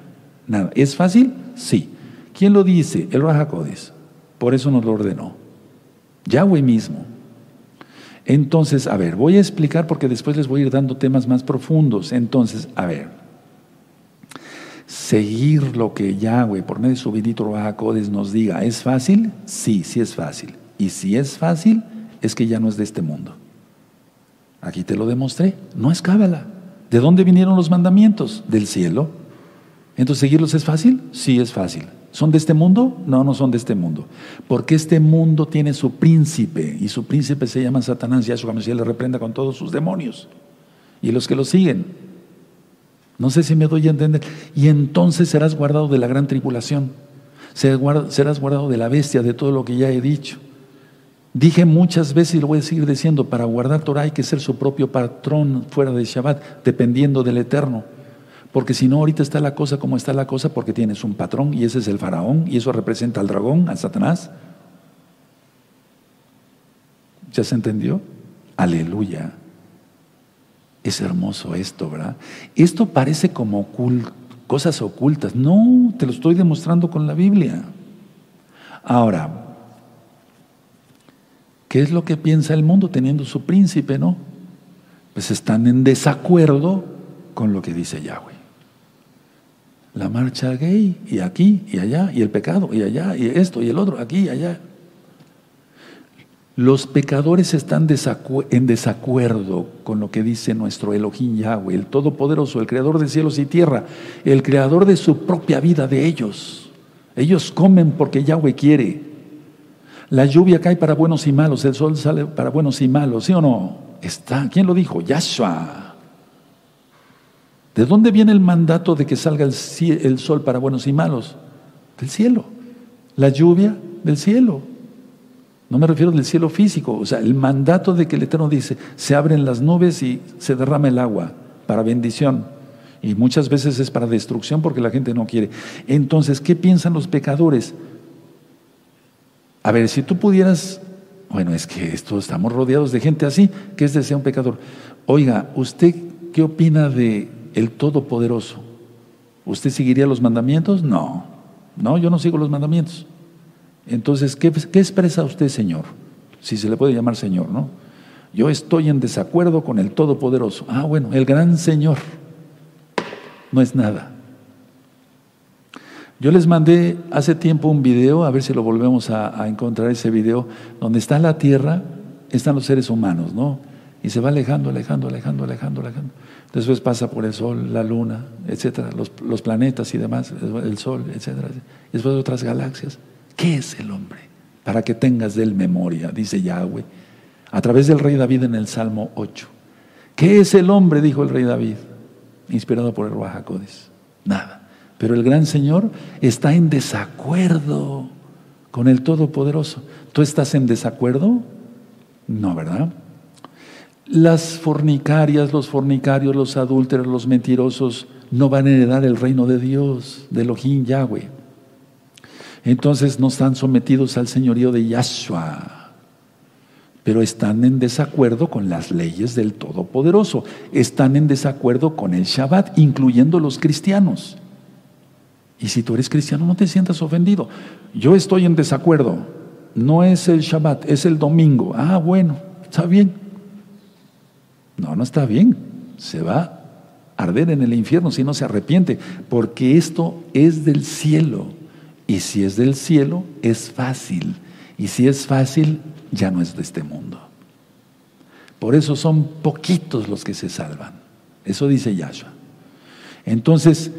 Nada. ¿Es fácil? Sí. ¿Quién lo dice? El Rajacodes. Por eso nos lo ordenó. Yahweh mismo. Entonces, a ver, voy a explicar porque después les voy a ir dando temas más profundos. Entonces, a ver, seguir lo que Yahweh, por medio de su bendito Rajacodes, nos diga, ¿es fácil? Sí, sí es fácil. Y si es fácil, es que ya no es de este mundo. Aquí te lo demostré. No es cábala. ¿De dónde vinieron los mandamientos? Del cielo. Entonces, ¿seguirlos es fácil? Sí, es fácil. ¿Son de este mundo? No, no son de este mundo. Porque este mundo tiene su príncipe y su príncipe se llama Satanás. Yahshua Mashiach le reprenda con todos sus demonios y los que lo siguen. No sé si me doy a entender. Y entonces serás guardado de la gran tribulación. Serás guardado de la bestia, de todo lo que ya he dicho. Dije muchas veces y lo voy a seguir diciendo, para guardar Torah hay que ser su propio patrón fuera de Shabbat, dependiendo del Eterno. Porque si no, ahorita está la cosa como está la cosa, porque tienes un patrón y ese es el faraón y eso representa al dragón, al Satanás. ¿Ya se entendió? Aleluya. Es hermoso esto, ¿verdad? Esto parece como cosas ocultas. No, te lo estoy demostrando con la Biblia. Ahora, ¿qué es lo que piensa el mundo teniendo su príncipe, no? Pues están en desacuerdo con lo que dice Yahweh la marcha gay y aquí y allá y el pecado y allá y esto y el otro, aquí y allá. Los pecadores están en desacuerdo con lo que dice nuestro Elohim Yahweh, el Todopoderoso, el Creador de cielos y tierra, el Creador de su propia vida de ellos. Ellos comen porque Yahweh quiere. La lluvia cae para buenos y malos, el sol sale para buenos y malos, ¿sí o no? Está, ¿quién lo dijo? Yahshua. ¿De dónde viene el mandato de que salga el, sol para buenos y malos? Del cielo. La lluvia del cielo. No me refiero del cielo físico, o sea, el mandato de que el Eterno dice, se abren las nubes y se derrama el agua para bendición. Y muchas veces es para destrucción porque la gente no quiere. Entonces, ¿qué piensan los pecadores? A ver, si tú pudieras, bueno, es que esto estamos rodeados de gente así, que es desea un pecador. Oiga, ¿usted qué opina de el Todopoderoso. ¿Usted seguiría los mandamientos? No, no, yo no sigo los mandamientos. Entonces, ¿qué, expresa usted, Señor? Si se le puede llamar Señor, ¿no? Yo estoy en desacuerdo con el Todopoderoso. Ah, bueno, el gran Señor no es nada. Yo les mandé hace tiempo un video, a ver si lo volvemos a, encontrar ese video, donde está la tierra, están los seres humanos, ¿no? Y se va alejando, alejando, alejando, alejando, alejando. Después pasa por el Sol, la Luna, etcétera, los, planetas y demás, el Sol, etcétera. Después otras galaxias. ¿Qué es el hombre? Para que tengas de él memoria, dice Yahweh, a través del rey David en el Salmo 8. ¿Qué es el hombre? dijo el rey David, inspirado por el Ruajacodes. Nada. Pero el gran Señor está en desacuerdo con el Todopoderoso. ¿Tú estás en desacuerdo? No, ¿verdad? Las fornicarias, los fornicarios, los adúlteros, los mentirosos no van a heredar el reino de Dios, de Elohim Yahweh. Entonces no están sometidos al señorío de Yahshua, pero están en desacuerdo con las leyes del Todopoderoso, están en desacuerdo con el Shabbat, incluyendo los cristianos. Y si tú eres cristiano, no te sientas ofendido. Yo estoy en desacuerdo. No es el Shabbat, es el domingo. Ah, bueno, está bien. No, no está bien. Se va a arder en el infierno si no se arrepiente, porque esto es del cielo. Y si es del cielo, es fácil. Y si es fácil, ya no es de este mundo. Por eso son poquitos los que se salvan. Eso dice Yahshua. Entonces,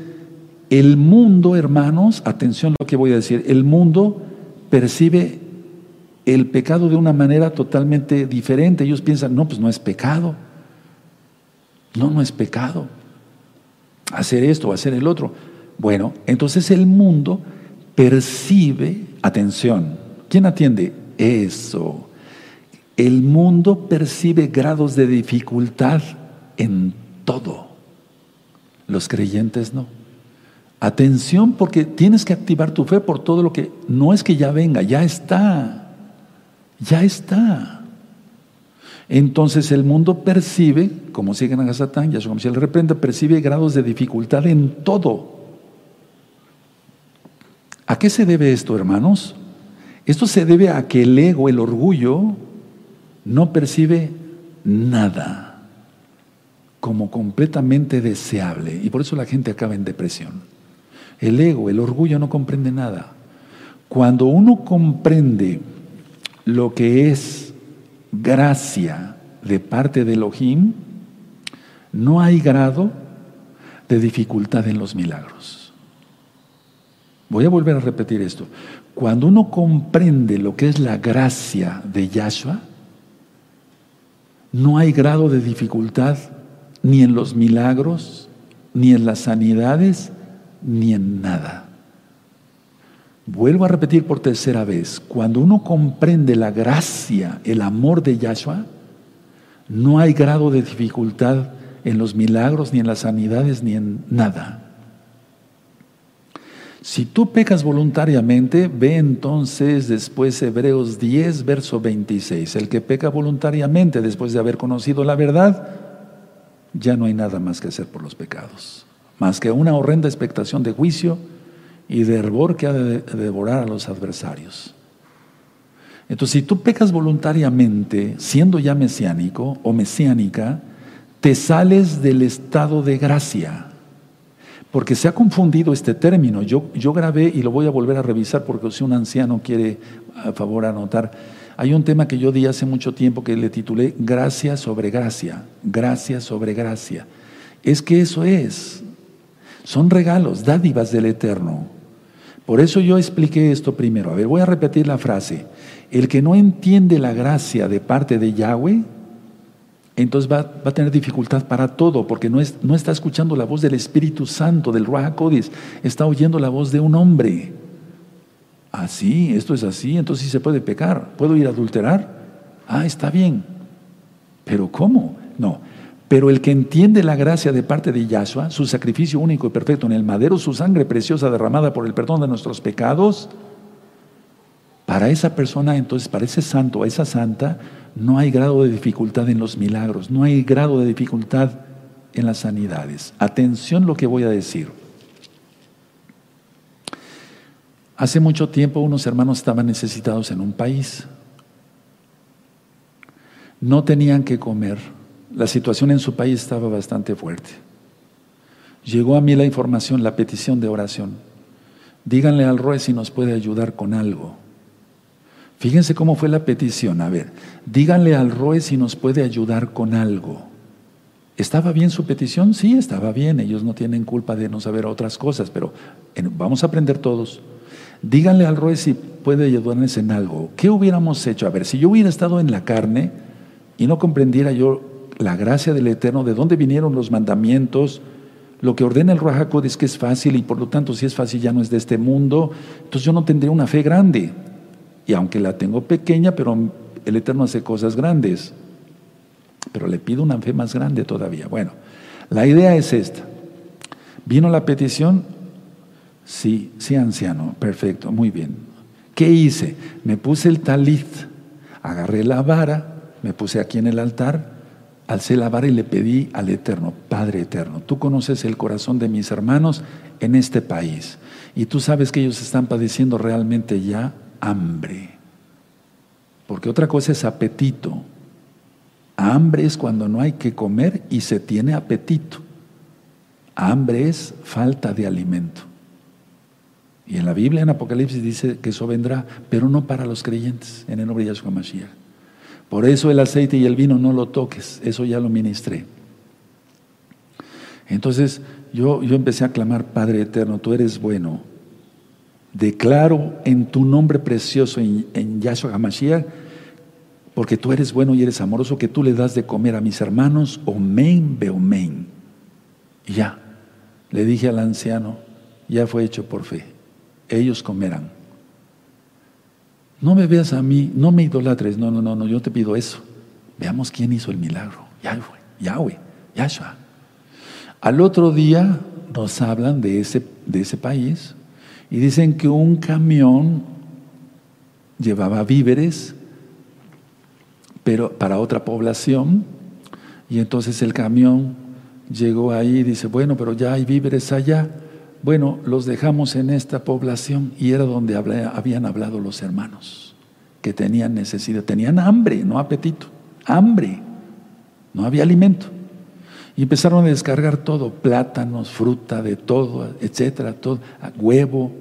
el mundo, hermanos, atención a lo que voy a decir, el mundo percibe el pecado de una manera totalmente diferente. Ellos piensan, no, pues no es pecado. No, no es pecado. Hacer esto o hacer el otro. Bueno, entonces el mundo percibe, atención, ¿quién atiende? Eso. El mundo percibe grados de dificultad en todo. Los creyentes no. Atención porque tienes que activar tu fe por todo lo que no es que ya venga, ya está. Ya está. Entonces el mundo percibe, como siguen a Satán, ya como si él reprende, percibe grados de dificultad en todo. ¿A qué se debe esto, hermanos? Esto se debe a que el ego, el orgullo, no percibe nada como completamente deseable. Y por eso la gente acaba en depresión. El ego, el orgullo no comprende nada. Cuando uno comprende lo que es gracia de parte de Elohim, no hay grado de dificultad en los milagros. Voy a volver a repetir esto. Cuando uno comprende lo que es la gracia de Yahshua, no hay grado de dificultad ni en los milagros, ni en las sanidades, ni en nada. Vuelvo a repetir por tercera vez, cuando uno comprende la gracia, el amor de Yahshua, no hay grado de dificultad en los milagros, ni en las sanidades, ni en nada. Si tú pecas voluntariamente, ve entonces después Hebreos 10, verso 26. El que peca voluntariamente después de haber conocido la verdad, ya no hay nada más que hacer por los pecados, más que una horrenda expectación de juicio y de hervor que ha de devorar a los adversarios. Entonces, si tú pecas voluntariamente, siendo ya mesiánico o mesiánica, te sales del estado de gracia. Porque se ha confundido este término. Yo, yo grabé y lo voy a volver a revisar porque si un anciano quiere, a favor, anotar. Hay un tema que yo di hace mucho tiempo que le titulé Gracia sobre gracia. Gracia sobre gracia. Es que eso es. Son regalos, dádivas del Eterno. Por eso yo expliqué esto primero. A ver, voy a repetir la frase. El que no entiende la gracia de parte de Yahweh, entonces va, a tener dificultad para todo, porque no, es, no, está escuchando la voz del Espíritu Santo, del Ruach Codis, está oyendo la voz de un hombre. Así, esto es así, entonces sí se puede pecar. ¿Puedo ir a adulterar? Ah, está bien. ¿Pero cómo? No. Pero el que entiende la gracia de parte de Yahshua, su sacrificio único y perfecto en el madero, su sangre preciosa derramada por el perdón de nuestros pecados, para esa persona, entonces, para ese santo, a esa santa, no hay grado de dificultad en los milagros, no hay grado de dificultad en las sanidades. Atención lo que voy a decir. Hace mucho tiempo unos hermanos estaban necesitados en un país. No tenían que comer la situación en su país estaba bastante fuerte. Llegó a mí la información, la petición de oración. Díganle al Roe si nos puede ayudar con algo. Fíjense cómo fue la petición. A ver, díganle al Roe si nos puede ayudar con algo. ¿Estaba bien su petición? Sí, estaba bien. Ellos no tienen culpa de no saber otras cosas, pero vamos a aprender todos. Díganle al Roe si puede ayudarnos en algo. ¿Qué hubiéramos hecho? A ver, si yo hubiera estado en la carne y no comprendiera yo la gracia del Eterno, de dónde vinieron los mandamientos, lo que ordena el Ruach es que es fácil y por lo tanto si es fácil ya no es de este mundo, entonces yo no tendría una fe grande. Y aunque la tengo pequeña, pero el Eterno hace cosas grandes. Pero le pido una fe más grande todavía. Bueno, la idea es esta. ¿Vino la petición? Sí, sí, anciano. Perfecto, muy bien. ¿Qué hice? Me puse el talit, agarré la vara, me puse aquí en el altar alcé la vara y le pedí al Eterno, Padre Eterno, tú conoces el corazón de mis hermanos en este país y tú sabes que ellos están padeciendo realmente ya hambre. Porque otra cosa es apetito. Hambre es cuando no hay que comer y se tiene apetito. Hambre es falta de alimento. Y en la Biblia, en Apocalipsis, dice que eso vendrá, pero no para los creyentes, en el nombre de Yahshua Mashiach. Por eso el aceite y el vino no lo toques, eso ya lo ministré. Entonces yo, yo empecé a clamar, Padre Eterno, tú eres bueno. Declaro en tu nombre precioso en, en Yahshua HaMashiach, porque tú eres bueno y eres amoroso, que tú le das de comer a mis hermanos, omen, beomen. Y ya, le dije al anciano, ya fue hecho por fe. Ellos comerán. No me veas a mí, no me idolatres, no, no, no, no, yo te pido eso. Veamos quién hizo el milagro. Yahweh, Yahweh, Yahshua. Al otro día nos hablan de ese, de ese país y dicen que un camión llevaba víveres pero para otra población y entonces el camión llegó ahí y dice, bueno, pero ya hay víveres allá. Bueno, los dejamos en esta población y era donde habían hablado los hermanos, que tenían necesidad, tenían hambre, no apetito, hambre, no había alimento. Y empezaron a descargar todo, plátanos, fruta, de todo, etcétera, todo, huevo,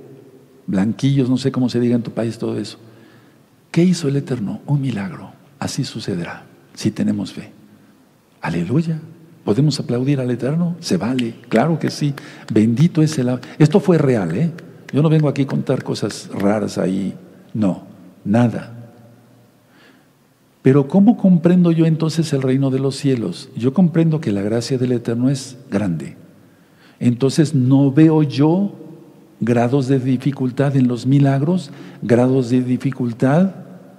blanquillos, no sé cómo se diga en tu país todo eso. ¿Qué hizo el Eterno? Un milagro. Así sucederá si tenemos fe. Aleluya. ¿Podemos aplaudir al Eterno? Se vale, claro que sí. Bendito es el... Esto fue real, ¿eh? Yo no vengo aquí a contar cosas raras ahí. No, nada. Pero ¿cómo comprendo yo entonces el reino de los cielos? Yo comprendo que la gracia del Eterno es grande. Entonces no veo yo grados de dificultad en los milagros, grados de dificultad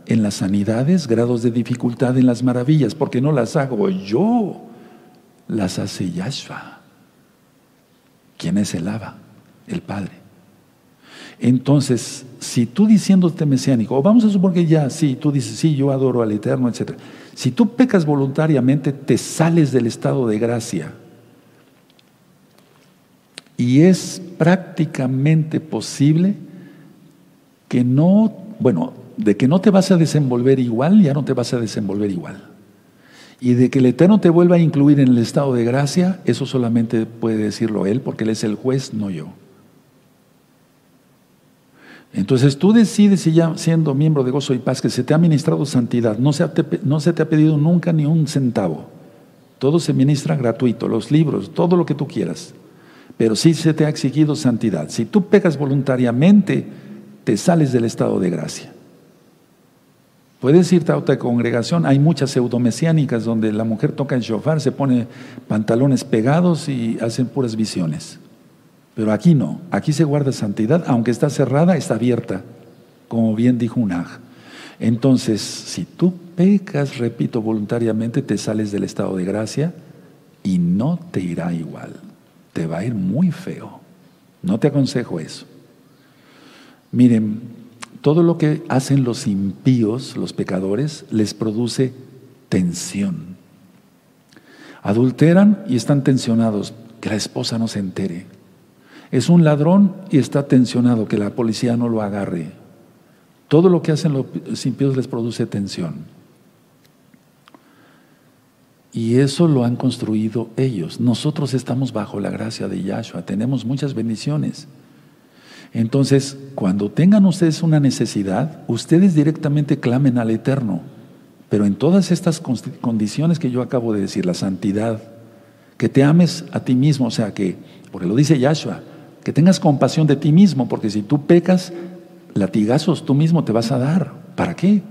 en las sanidades, grados de dificultad en las maravillas, porque no las hago yo, las hace Yahshua. ¿Quién es el Abba? El Padre. Entonces, si tú diciéndote mesiánico, o vamos a suponer que ya, sí, tú dices, sí, yo adoro al Eterno, etc. Si tú pecas voluntariamente, te sales del estado de gracia. Y es prácticamente posible que no, bueno, de que no te vas a desenvolver igual, ya no te vas a desenvolver igual. Y de que el Eterno te vuelva a incluir en el estado de gracia, eso solamente puede decirlo Él, porque Él es el juez, no yo. Entonces tú decides, si ya siendo miembro de Gozo y Paz, que se te ha ministrado santidad, no se, te, no se te ha pedido nunca ni un centavo. Todo se ministra gratuito, los libros, todo lo que tú quieras. Pero sí se te ha exigido santidad. Si tú pegas voluntariamente, te sales del estado de gracia. Puedes irte a otra congregación, hay muchas pseudomesiánicas donde la mujer toca el shofar, se pone pantalones pegados y hacen puras visiones. Pero aquí no, aquí se guarda santidad, aunque está cerrada, está abierta, como bien dijo Unaj. Entonces, si tú pecas, repito, voluntariamente, te sales del estado de gracia y no te irá igual, te va a ir muy feo. No te aconsejo eso. Miren, todo lo que hacen los impíos, los pecadores, les produce tensión. Adulteran y están tensionados, que la esposa no se entere. Es un ladrón y está tensionado, que la policía no lo agarre. Todo lo que hacen los impíos les produce tensión. Y eso lo han construido ellos. Nosotros estamos bajo la gracia de Yahshua, tenemos muchas bendiciones. Entonces, cuando tengan ustedes una necesidad, ustedes directamente clamen al Eterno. Pero en todas estas condiciones que yo acabo de decir, la santidad, que te ames a ti mismo, o sea que, porque lo dice Yahshua, que tengas compasión de ti mismo, porque si tú pecas, latigazos tú mismo te vas a dar. ¿Para qué?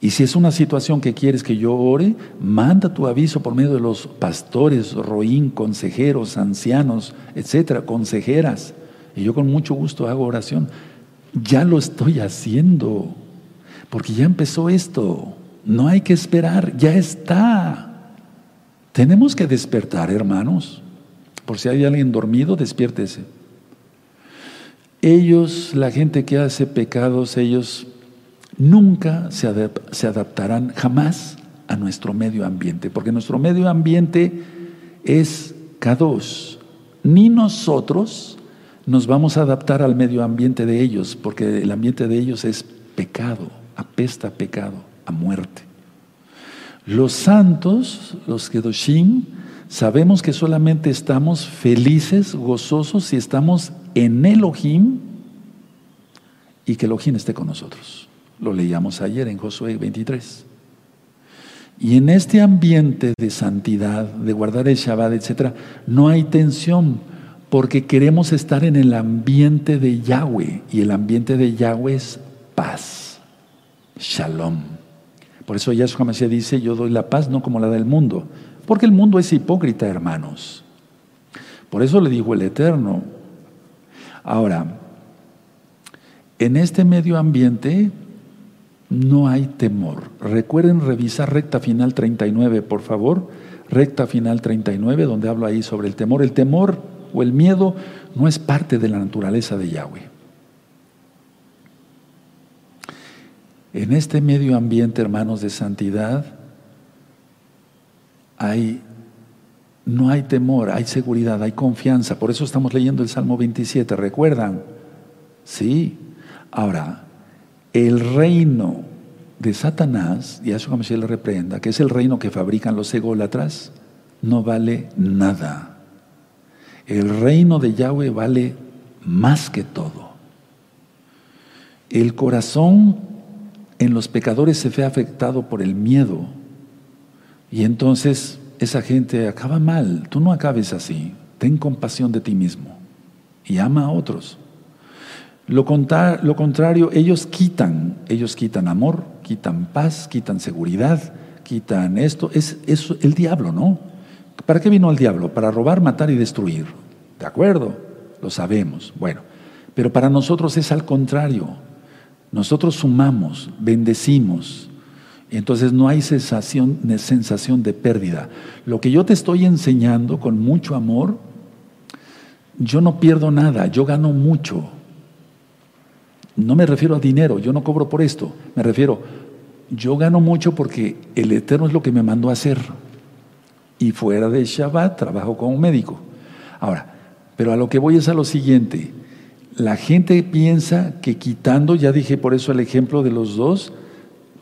Y si es una situación que quieres que yo ore, manda tu aviso por medio de los pastores, roín, consejeros, ancianos, etcétera, consejeras. Y yo con mucho gusto hago oración. Ya lo estoy haciendo, porque ya empezó esto. No hay que esperar, ya está. Tenemos que despertar, hermanos. Por si hay alguien dormido, despiértese. Ellos, la gente que hace pecados, ellos nunca se, adaptarán jamás a nuestro medio ambiente, porque nuestro medio ambiente es K2. Ni nosotros nos vamos a adaptar al medio ambiente de ellos, porque el ambiente de ellos es pecado, apesta a pecado, a muerte. Los santos, los Kedoshim, sabemos que solamente estamos felices, gozosos si estamos en Elohim y que Elohim esté con nosotros. Lo leíamos ayer en Josué 23. Y en este ambiente de santidad, de guardar el Shabbat, etc., no hay tensión, porque queremos estar en el ambiente de Yahweh, y el ambiente de Yahweh es paz, shalom. Por eso Yahshua Mashiach dice, yo doy la paz no como la del mundo, porque el mundo es hipócrita, hermanos. Por eso le dijo el Eterno. Ahora, en este medio ambiente no hay temor. Recuerden revisar recta final 39, por favor. Recta final 39, donde hablo ahí sobre el temor. El temor o el miedo no es parte de la naturaleza de Yahweh. En este medio ambiente, hermanos de santidad, hay, no hay temor, hay seguridad, hay confianza. Por eso estamos leyendo el Salmo 27, ¿recuerdan? Sí. Ahora, el reino de Satanás, y a eso se le reprenda, que es el reino que fabrican los ególatras, no vale nada. El reino de Yahweh vale más que todo. El corazón en los pecadores se ve afectado por el miedo. Y entonces esa gente acaba mal. Tú no acabes así. Ten compasión de ti mismo y ama a otros. Lo, lo contrario, ellos quitan, ellos quitan amor, quitan paz, quitan seguridad, quitan esto. Es, es el diablo, ¿no? ¿Para qué vino el diablo? Para robar, matar y destruir. ¿De acuerdo? Lo sabemos. Bueno, pero para nosotros es al contrario. Nosotros sumamos, bendecimos, entonces no hay sensación, sensación de pérdida. Lo que yo te estoy enseñando con mucho amor, yo no pierdo nada, yo gano mucho. No me refiero a dinero, yo no cobro por esto, me refiero, yo gano mucho porque el Eterno es lo que me mandó a hacer. Y fuera de Shabbat trabajo como médico. Ahora, pero a lo que voy es a lo siguiente, la gente piensa que quitando, ya dije por eso el ejemplo de los dos,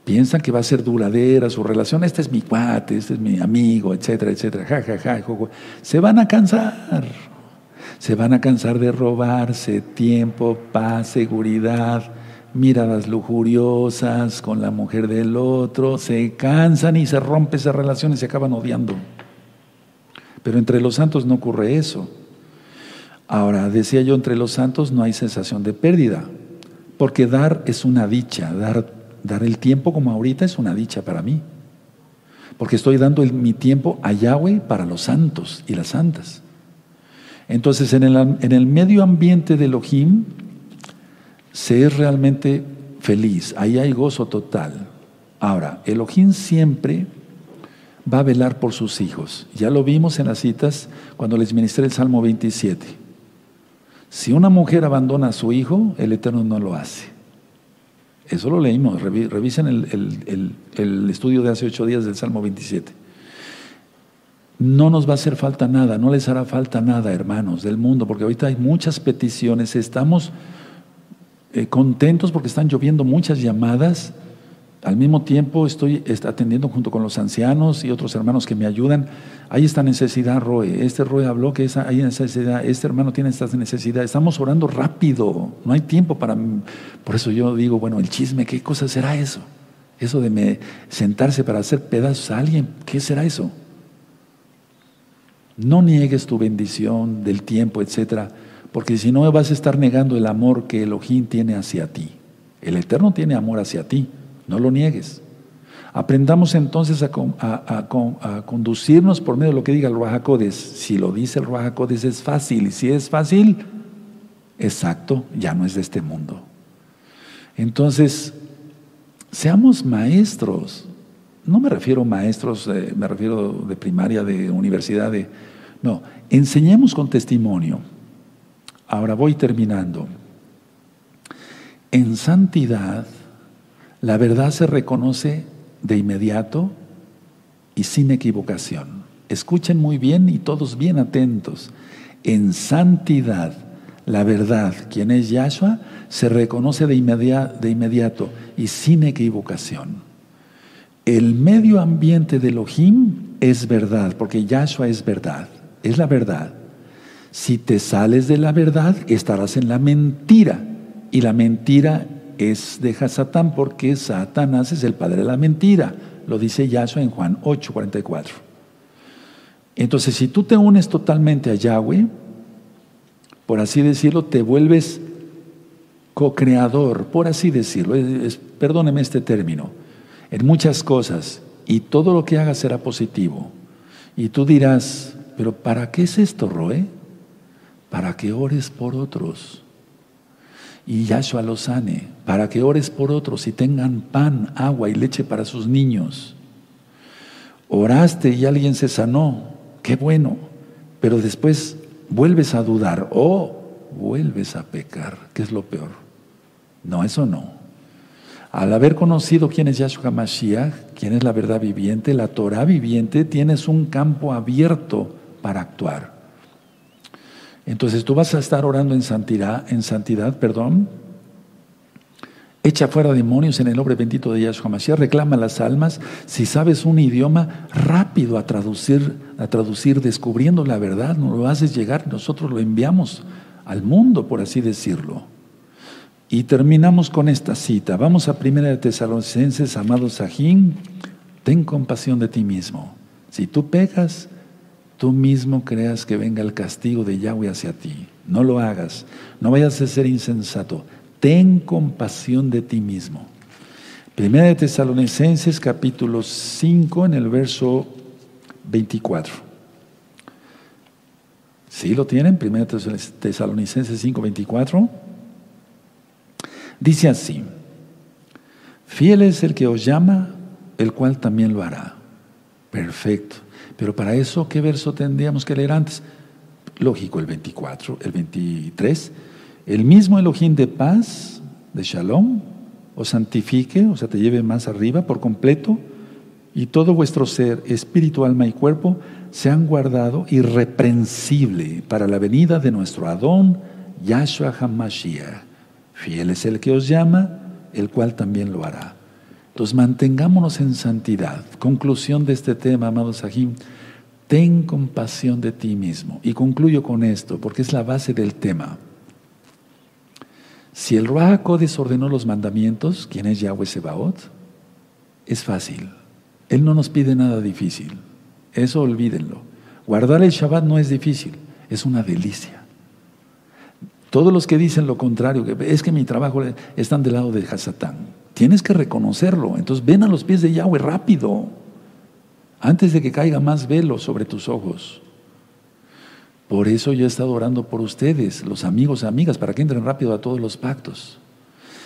piensan que va a ser duradera su relación, este es mi cuate, este es mi amigo, etcétera, etcétera, ja, ja, ja, se van a cansar, se van a cansar de robarse tiempo, paz, seguridad, miradas lujuriosas con la mujer del otro, se cansan y se rompe esa relación y se acaban odiando. Pero entre los santos no ocurre eso. Ahora, decía yo, entre los santos no hay sensación de pérdida, porque dar es una dicha, dar, dar el tiempo como ahorita es una dicha para mí, porque estoy dando mi tiempo a Yahweh para los santos y las santas. Entonces, en el, en el medio ambiente de Elohim, se es realmente feliz, ahí hay gozo total. Ahora, Elohim siempre va a velar por sus hijos. Ya lo vimos en las citas cuando les ministré el Salmo 27. Si una mujer abandona a su hijo, el Eterno no lo hace. Eso lo leímos, revisen el, estudio de hace ocho días del Salmo 27. No nos va a hacer falta nada, no les hará falta nada, hermanos, del mundo, porque ahorita hay muchas peticiones, estamos eh, contentos porque están lloviendo muchas llamadas al mismo tiempo estoy atendiendo junto con los ancianos y otros hermanos que me ayudan. Hay esta necesidad, Roe. Este Roe habló que hay necesidad. Este hermano tiene esta necesidad. Estamos orando rápido. No hay tiempo para... Por eso yo digo, bueno, el chisme, ¿qué cosa será eso? Eso de me, sentarse para hacer pedazos a alguien, ¿qué será eso? No niegues tu bendición del tiempo, etcétera, porque si no vas a estar negando el amor que Elohim tiene hacia ti. El Eterno tiene amor hacia ti. No lo niegues. Aprendamos entonces a, conducirnos por medio de lo que diga el Ruajacodes. Si lo dice el Ruajacodes es fácil, y si es fácil, exacto, ya no es de este mundo. Entonces, seamos maestros. No me refiero a maestros, eh, me refiero de primaria, de universidad, de, no, enseñemos con testimonio. Ahora voy terminando. En santidad la verdad se reconoce de inmediato y sin equivocación. Escuchen muy bien y todos bien atentos. En santidad, la verdad, quien es Yahshua, se reconoce de, inmediato y sin equivocación. El medio ambiente de Elohim es verdad, porque Yahshua es verdad, es la verdad. Si te sales de la verdad, estarás en la mentira. Y la mentira es de Satán porque Satanás es el padre de la mentira. Lo dice Yahshua en Juan 8, 44. Entonces, si tú te unes totalmente a Yahweh, por así decirlo, te vuelves co-creador, por así decirlo, perdóneme este término, en muchas cosas, y todo lo que hagas será positivo. Y tú dirás, pero ¿para qué es esto, Roe? para que ores por otros. Y Yahshua los sane, para que ores por otros y tengan pan, agua y leche para sus niños. Oraste y alguien se sanó, qué bueno, pero después vuelves a dudar o vuelves a pecar, que es lo peor. No, eso no. Al haber conocido quién es Yahshua Mashiach, quién es la verdad viviente, la Torah viviente, tienes un campo abierto para actuar. Entonces tú vas a estar orando en santidad, en santidad, perdón. Echa fuera demonios en el nombre bendito de Yahshua Mashiach, reclama las almas. Si sabes un idioma, rápido a traducir, a traducir, descubriendo la verdad, no lo haces llegar, nosotros lo enviamos al mundo, por así decirlo. Y terminamos con esta cita. Vamos a Primera de Tesalonicenses, amado Sajín, ten compasión de ti mismo. Si tú pegas, tú mismo creas que venga el castigo de Yahweh hacia ti. No lo hagas. No vayas a ser insensato. Ten compasión de ti mismo. Primera de Tesalonicenses, capítulo 5, en el verso 24. ¿Sí lo tienen? Primera de Tesalonicenses 5, 24. Dice así, fiel es el que os llama, el cual también lo hará. Perfecto. Pero para eso, ¿qué verso tendríamos que leer antes? Lógico, el 24, el 23. El mismo Elohim de paz, de Shalom, os santifique, o sea, te lleve más arriba por completo, y todo vuestro ser, espíritu, alma y cuerpo, sean guardado irreprensible para la venida de nuestro Adón, Yahshua HaMashiach. Fiel es el que os llama, el cual también lo hará. Entonces mantengámonos en santidad. Conclusión de este tema, amados Sahim, ten compasión de ti mismo. Y concluyo con esto, porque es la base del tema. Si el Ruach desordenó los mandamientos, ¿quién es Yahweh Sebaot? Es fácil. Él no nos pide nada difícil. Eso olvídenlo. Guardar el Shabbat no es difícil, es una delicia. Todos los que dicen lo contrario, es que mi trabajo están del lado de Hasatán. Tienes que reconocerlo. Entonces ven a los pies de Yahweh rápido, antes de que caiga más velo sobre tus ojos. Por eso yo he estado orando por ustedes, los amigos amigas, para que entren rápido a todos los pactos.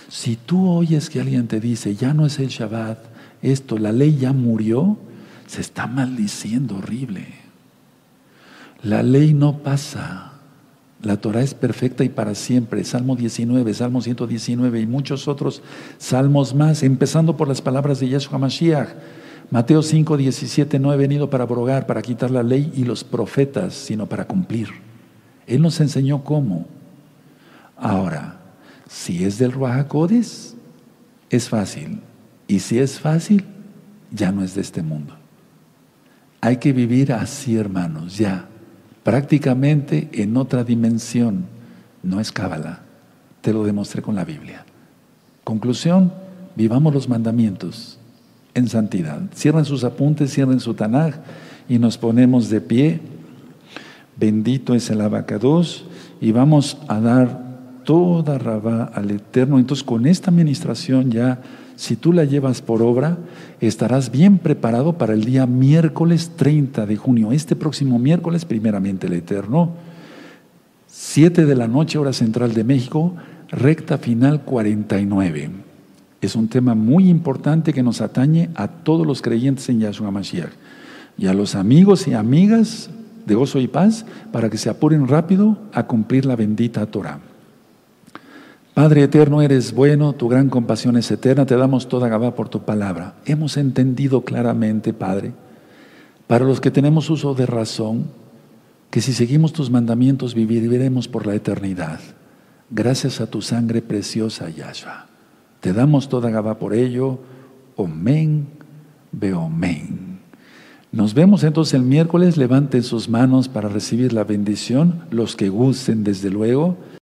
Si tú oyes que alguien te dice, ya no es el Shabbat, esto, la ley ya murió, se está maldiciendo horrible. La ley no pasa. La Torah es perfecta y para siempre. Salmo 19, Salmo 119 y muchos otros salmos más, empezando por las palabras de Yeshua Mashiach. Mateo 5, 17, no he venido para abrogar, para quitar la ley y los profetas, sino para cumplir. Él nos enseñó cómo. Ahora, si es del Ruajacodes, es fácil. Y si es fácil, ya no es de este mundo. Hay que vivir así, hermanos, ya prácticamente en otra dimensión. No es cábala, te lo demostré con la Biblia. Conclusión, vivamos los mandamientos en santidad. Cierren sus apuntes, cierren su Tanaj y nos ponemos de pie. Bendito es el abacados y vamos a dar toda rabá al Eterno. Entonces, con esta administración ya si tú la llevas por obra, estarás bien preparado para el día miércoles 30 de junio. Este próximo miércoles, primeramente el Eterno, 7 de la noche, hora central de México, recta final 49. Es un tema muy importante que nos atañe a todos los creyentes en Yahshua Mashiach y a los amigos y amigas de gozo y paz para que se apuren rápido a cumplir la bendita Torah. Padre eterno, eres bueno, tu gran compasión es eterna, te damos toda Gabá por tu palabra. Hemos entendido claramente, Padre, para los que tenemos uso de razón, que si seguimos tus mandamientos viviremos por la eternidad. Gracias a tu sangre preciosa, Yahshua. Te damos toda Gabá por ello. Omen, beomen. Nos vemos entonces el miércoles. Levanten sus manos para recibir la bendición, los que gusten, desde luego.